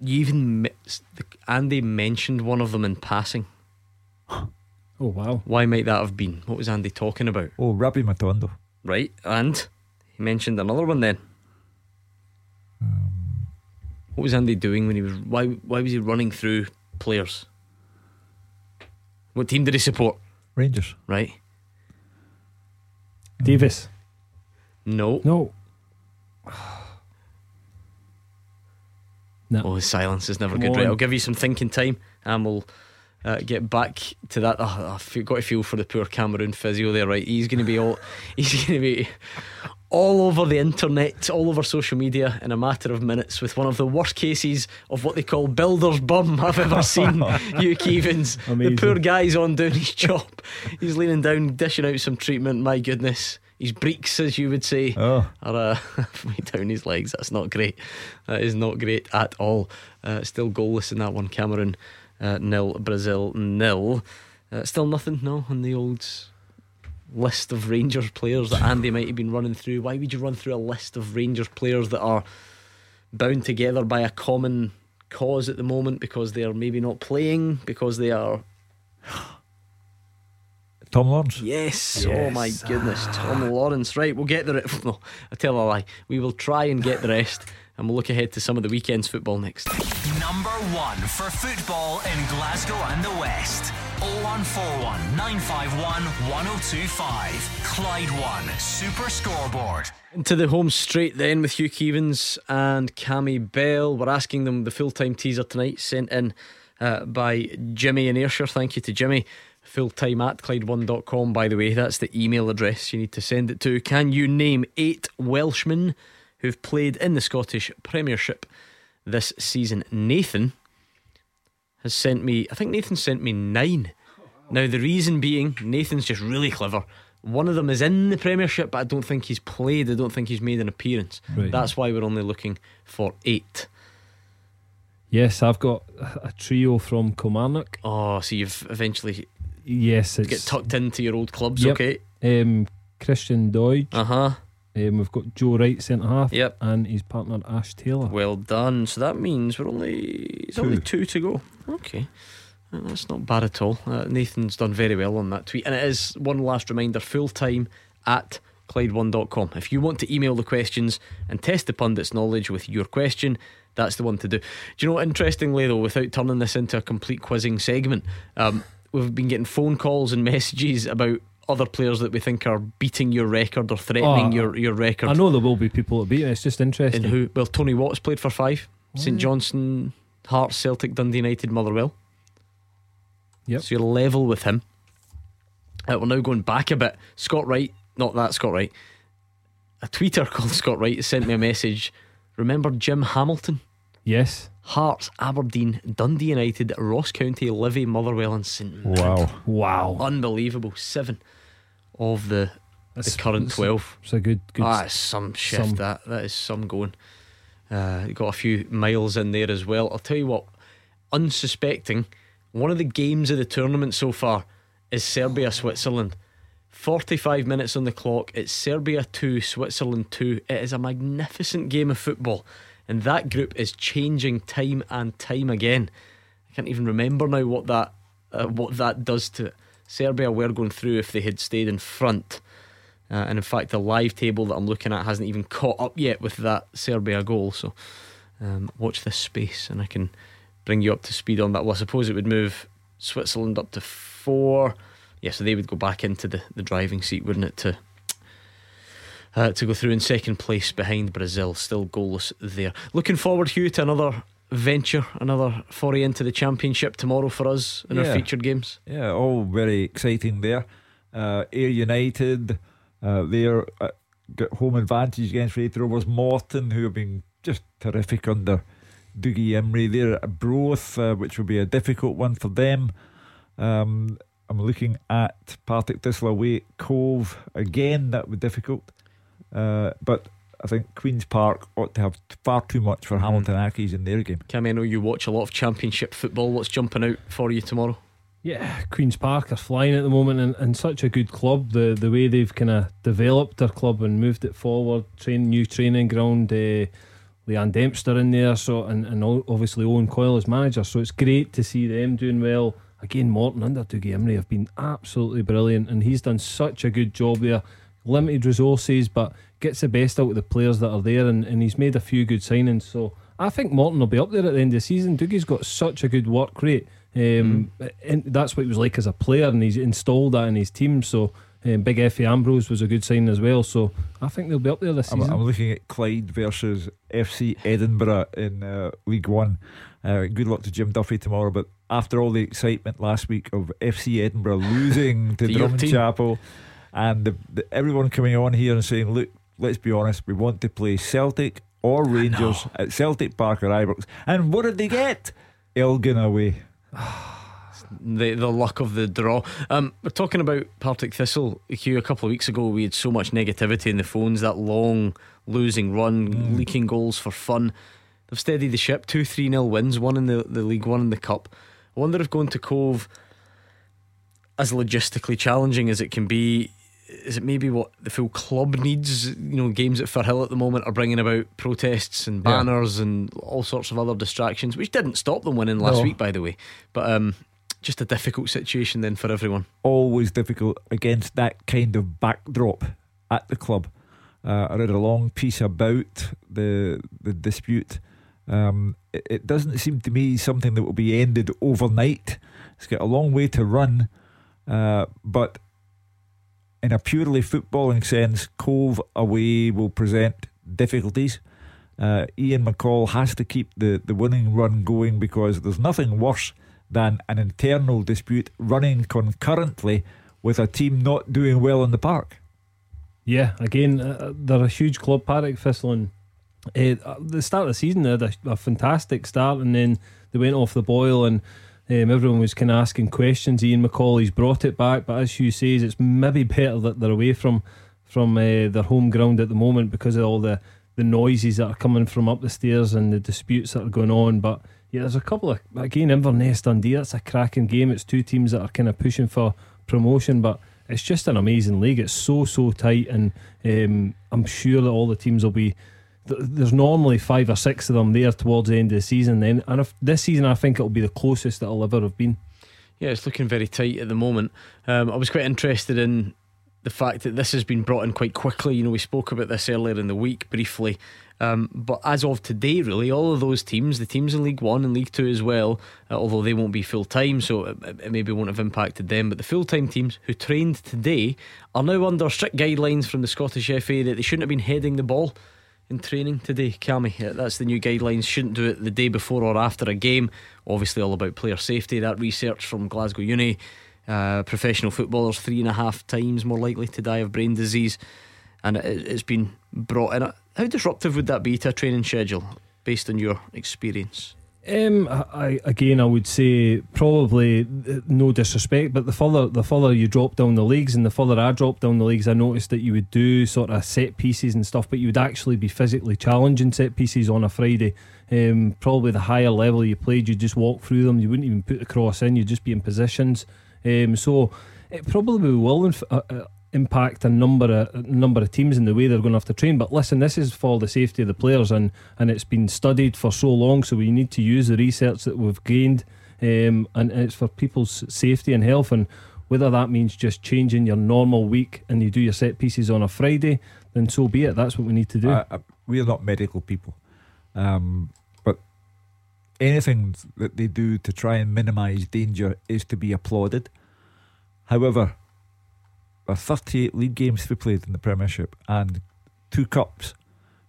You even mi- the- Andy mentioned one of them in passing. Oh wow! Why might that have been? What was Andy talking about? Oh, Rabbi Matondo. Right, and he mentioned another one then. Um, what was Andy doing when he was? Why? Why was he running through players? What team did he support? Rangers. Right. Davis. No. No. No. Oh, his silence is never Come good. Right. I'll give you some thinking time, and we'll uh, get back to that. Oh, I've got to feel for the poor Cameroon physio there. Right, he's going to be all. He's going to be all over the internet, all over social media in a matter of minutes with one of the worst cases of what they call builder's bum I've ever seen. Hugh Keevins, the poor guy's on doing his job. He's leaning down, dishing out some treatment. My goodness, his breeks, as you would say, Oh. are uh, way down his legs. That's not great. That is not great at all. Uh, still goalless in that one. Cameroon uh, nil, Brazil nil. Uh, still nothing, no, on the old list of Rangers players that Andy might have been running through. Why would you run through a list of Rangers players that are bound together by a common cause at the moment because they are maybe not playing because they are Tom Lawrence. Yes. Oh my goodness. Tom Lawrence. Right, we'll get the rest. No, I tell a lie. We will try and get the rest and we'll look ahead to some of the weekend's football next. Number one for football in Glasgow and the West. 0141 951 1025. Clyde One Super Scoreboard. Into the home straight then with Hugh Keevins and Cammy Bell. We're asking them the full time teaser tonight, sent in uh, by Jimmy in Ayrshire. Thank you to Jimmy. Full time at Clyde1.com, by the way. That's the email address you need to send it to. Can you name eight Welshmen who've played in the Scottish Premiership this season? Nathan has sent me, I think Nathan sent me nine. Now, the reason being, Nathan's just really clever. One of them is in the Premiership, but I don't think he's played. I don't think he's made an appearance. Right. That's why we're only looking for eight. Yes, I've got a trio from Kilmarnock. Oh, so you've eventually Yes, it's get tucked into your old clubs, Yep. okay? Um, Christian Doidge. Uh huh. Um, we've got Joe Wright centre half. Yep. And his partner Ash Taylor. Well done. So that means we're only it's only two to go. Okay. That's not bad at all. Uh, Nathan's done very well on that tweet. And it is one last reminder full time at Clyde1.com. If you want to email the questions and test the pundit's knowledge with your question, that's the one to do. Do you know what? Interestingly, though, without turning this into a complete quizzing segment, um, we've been getting phone calls and messages about other players that we think are beating your record or threatening Oh, your, your record. I know there will be people that beat it. It's just interesting. And who? Well, Tony Watts played for five. Oh, St yeah. Johnstone, Hearts, Celtic, Dundee United, Motherwell. Yep. So you're level with him. Uh, we're now going back a bit. Scott Wright, not that Scott Wright. A tweeter called Scott Wright sent me a message. Remember Jim Hamilton? Yes. Hearts, Aberdeen, Dundee United, Ross County, Livy, Motherwell, and St. Wow. Wow. Unbelievable. Seven of the, That's- the current that's- 12. It's a good, good. Ah, it's some shift. some. That that is some going. Uh, got a few miles in there as well. I'll tell you what, unsuspecting, one of the games of the tournament so far is Serbia Switzerland. 45 minutes on the clock. It's Serbia 2, Switzerland 2. It is a magnificent game of football. And that group is changing time and time again. I can't even remember now what that uh, what that does to it. Serbia were going through if they had stayed in front. Uh, and in fact, the live table that I'm looking at hasn't even caught up yet with that Serbia goal. So um, watch this space and I can bring you up to speed on that. Well, I suppose it would move Switzerland up to four. Yeah, so they would go back into the, the driving seat, wouldn't it, to uh, to go through in second place behind Brazil, still goalless there. Looking forward, Hugh, to another venture, another foray into the championship tomorrow for us in our featured games. Yeah, all very exciting there. Uh, Ayr United, uh, they're uh, home advantage against Raith Rovers. Morton, who have been just terrific under Dougie Imrie. They're at Arbroath, uh, which will be a difficult one for them. Um, I'm looking at Partick Thistle away Cove again. That would be difficult, uh, but I think Queens Park ought to have far too much for Hamilton Accies in their game. Cammy, I know you watch a lot of championship football. What's jumping out for you tomorrow? Yeah, Queen's Park are flying at the moment and, and such a good club. The the way they've kind of developed their club and moved it forward, train new training ground, uh, Leeann Dempster in there, so and, and obviously Owen Coyle as manager. So it's great to see them doing well. Again, Morton under Dougie Imrie have been absolutely brilliant, and he's done such a good job there. Limited resources, but gets the best out of the players that are there, and, and he's made a few good signings. So I think Morton will be up there at the end of the season. Dougie's got such a good work rate. Um, and that's what he was like as a player, and he's installed that in his team. So um, Big Efe Ambrose was a good sign as well. So I think they'll be up there this I'm, season. I'm looking at Clyde versus FC Edinburgh in uh, League One. Uh, good luck to Jim Duffy tomorrow. But after all the excitement last week of FC Edinburgh losing to To your Drummond. Chapel, and the, the, everyone coming on here and saying, "Look, let's be honest, we want to play Celtic or Rangers at Celtic Park or Ibrox," and what did they get? Elgin away. The the luck of the draw. Um, we're talking about Partick Thistle. Hugh, a couple of weeks ago, we had so much negativity in the phones. That long losing run, mm. leaking goals for fun. They've steadied the ship. Two 3 0 wins, one in the, the league, one in the cup. I wonder if going to Cove, as logistically challenging as it can be, is it maybe what the full club needs? You know, games at Firhill at the moment are bringing about protests and banners yeah. and all sorts of other distractions, which didn't stop them winning last no. week, by the way. But um, just a difficult situation then for everyone. Always difficult against that kind of backdrop at the club. Uh, I read a long piece about the the dispute. Um, it, it, doesn't seem to me something that will be ended overnight. It's got a long way to run, uh, but in a purely footballing sense, Cove away will present difficulties. Uh, Ian McCall has to keep the, the winning run going because there's nothing worse than an internal dispute running concurrently with a team not doing well in the park. Yeah, again, uh, they're a huge club, Partick Thistle, and uh, the start of the season they had a, a, fantastic start, and then they went off the boil, and um, everyone was kind of asking questions. Ian McCauley's brought it back, but as you says, it's maybe better that they're away from from uh, their home ground at the moment because of all the the noises that are coming from up the stairs and the disputes that are going on. But yeah, there's a couple of again Inverness Dundee. That's a cracking game. It's two teams that are kind of pushing for promotion, but it's just an amazing league. It's so so tight, and um, I'm sure that all the teams will be. There's normally five or six of them there towards the end of the season. Then, and if this season, I think it'll be the closest it'll ever have been. Yeah, it's looking very tight at the moment. Um, I was quite interested in the fact that this has been brought in quite quickly. You know, we spoke about this earlier in the week briefly. Um, but as of today, really, all of those teams, the teams in League One and League Two as well, uh, although they won't be full time, so it, it, maybe won't have impacted them, but the full time teams who trained today are now under strict guidelines from the Scottish FA that they shouldn't have been heading the ball in training today, Cammy. That's the new guidelines. Shouldn't do it the day before or after a game. Obviously, all about player safety. That research from Glasgow Uni. Uh, professional footballers three and a half times more likely to die of brain disease, and it, has been brought in. How disruptive would that be to a training schedule based on your experience? Um, I again, I would say probably uh, no disrespect, but the further the further you drop down the leagues, and the further I drop down the leagues, I noticed that you would do sort of set pieces and stuff, but you would actually be physically challenging set pieces on a Friday. Um, probably the higher level you played, you just walk through them. You wouldn't even put the cross in. You'd just be in positions. Um, so it probably will uh, uh, impact a number of a number of teams in the way they're going to have to train. But listen, this is for the safety of the players, and and it's been studied for so long. So we need to use the research that we've gained, um, and it's for people's safety and health. And whether that means just changing your normal week and you do your set pieces on a Friday, then so be it. That's what we need to do. Uh, we are not medical people, um, but anything that they do to try and minimise danger is to be applauded. However, are 38 league games to be played in the Premiership and two cups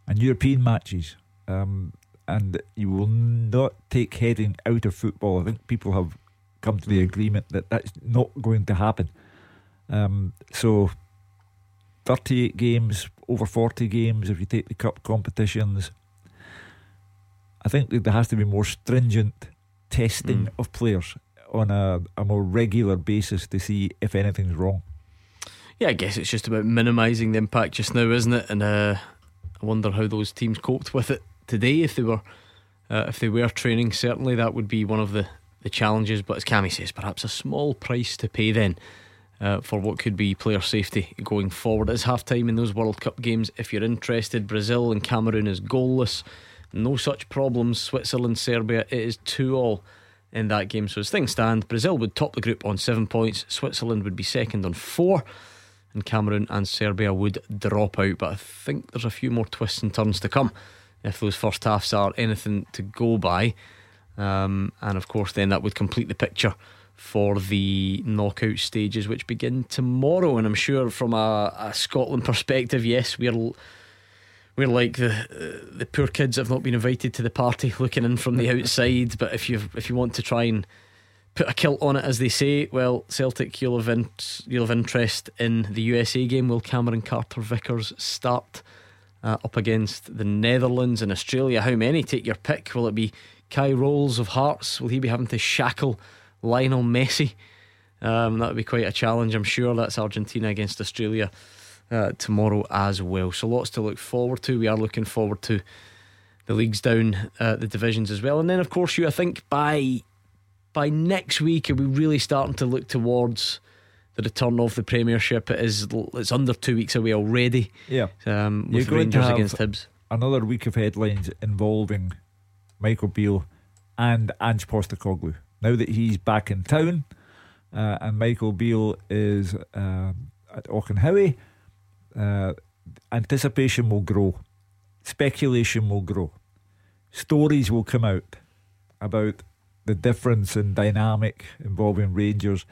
and European matches. Um, and you will not take heading out of football. I think people have come to the agreement that that's not going to happen. Um, so, 38 games, over 40 games if you take the cup competitions. I think there has to be more stringent testing mm. of players on a, a more regular basis to see if anything's wrong. Yeah, I guess it's just about minimising the impact just now, isn't it? And uh, I wonder how those teams coped with it today. If they were, uh, if they were training, certainly that would be one of the the challenges. But as Cammy says, perhaps a small price to pay then. Uh, for what could be player safety going forward. It's half time in those World Cup games. If you're interested, Brazil and Cameroon is goalless. No such problems. Switzerland, Serbia, it is 2 all in that game. So as things stand, Brazil would top the group on seven points, Switzerland would be second on four and Cameroon and Serbia would drop out. But I think there's a few more twists and turns to come if those first halves are anything to go by. Um, and of course, then that would complete the picture for the knockout stages, which begin tomorrow. And I'm sure, from a, a Scotland perspective, yes, we're we're like the uh, the poor kids that have not been invited to the party, looking in from the outside. But if you if you want to try and put a kilt on it, as they say. Well, Celtic, you'll have, in, you'll have interest in the USA game. Will Cameron Carter Vickers start uh, up against the Netherlands and Australia? How many? Take your pick. Will it be Kye Rowles of Hearts? Will he be having to shackle Lionel Messi. Um, that would be quite a challenge, I'm sure. That's Argentina against Australia uh, tomorrow as well. So lots to look forward to. We are looking forward to the leagues down uh, the divisions as well. And then, of course, you I think by by next week, are we really starting to look towards the return of the Premiership? It is it's under two weeks away already. Yeah, um, You're with going to Rangers have against Hibs. Another week of headlines involving Michael Beale and Ange Postecoglou. Now that he's back in town, uh, and Michael Beale is uh, at Auchenhowie, uh, anticipation will grow, speculation will grow, stories will come out about the difference in dynamic involving Rangers.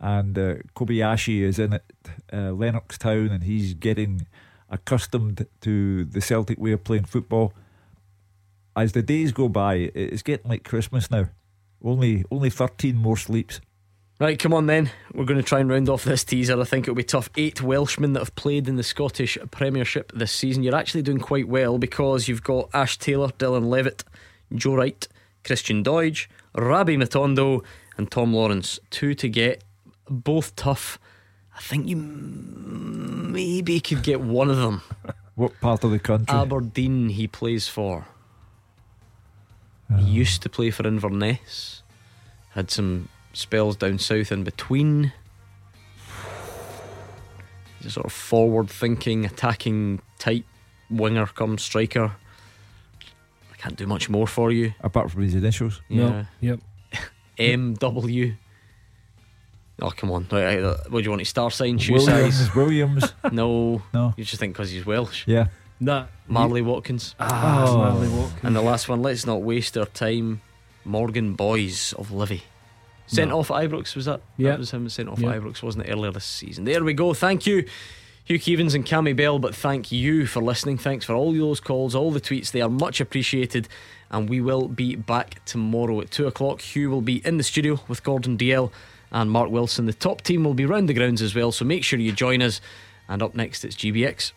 And uh, Kobayashi is in it, uh, Lennoxtown, and he's getting accustomed to the Celtic way of playing football. As the days go by, it's getting like Christmas now. Only only thirteen more sleeps. Right, come on then. We're going to try and round off this teaser. I think it'll be tough. Eight Welshmen that have played in the Scottish Premiership this season. You're actually doing quite well because you've got Ash Taylor, Dylan Levitt, Joe Wright, Christian Doidge, Rabbi Matondo, and Tom Lawrence. Two to get, both tough. I think you maybe could get one of them. What part of the country? Aberdeen, he plays for. He uh. used to play for Inverness. Had some spells down south in between. He's a sort of forward thinking, attacking type winger come striker. I can't do much more for you. Apart from his initials. Yeah. Yep. MW. Oh, come on. Right, right, What do you want? His star sign, shoe Williams, size? Williams. No. No. You just think because he's Welsh. Yeah. Nah. Marley Watkins. Ah, Oh. Marley Watkins. And the last one, let's not waste our time. Morgan Boyes of Livy. Sent No. off at Ibrox, was that? Yeah. That was him sent off Yeah. at Ibrox, wasn't it, earlier this season? There we go. Thank you, Hugh Keevins and Cammy Bell. But thank you for listening. Thanks for all those calls, all the tweets. They are much appreciated. And we will be back tomorrow at 2 o'clock. Hugh will be in the studio with Gordon DL and Mark Wilson. The top team will be round the grounds as well. So make sure you join us. And up next, it's GBX.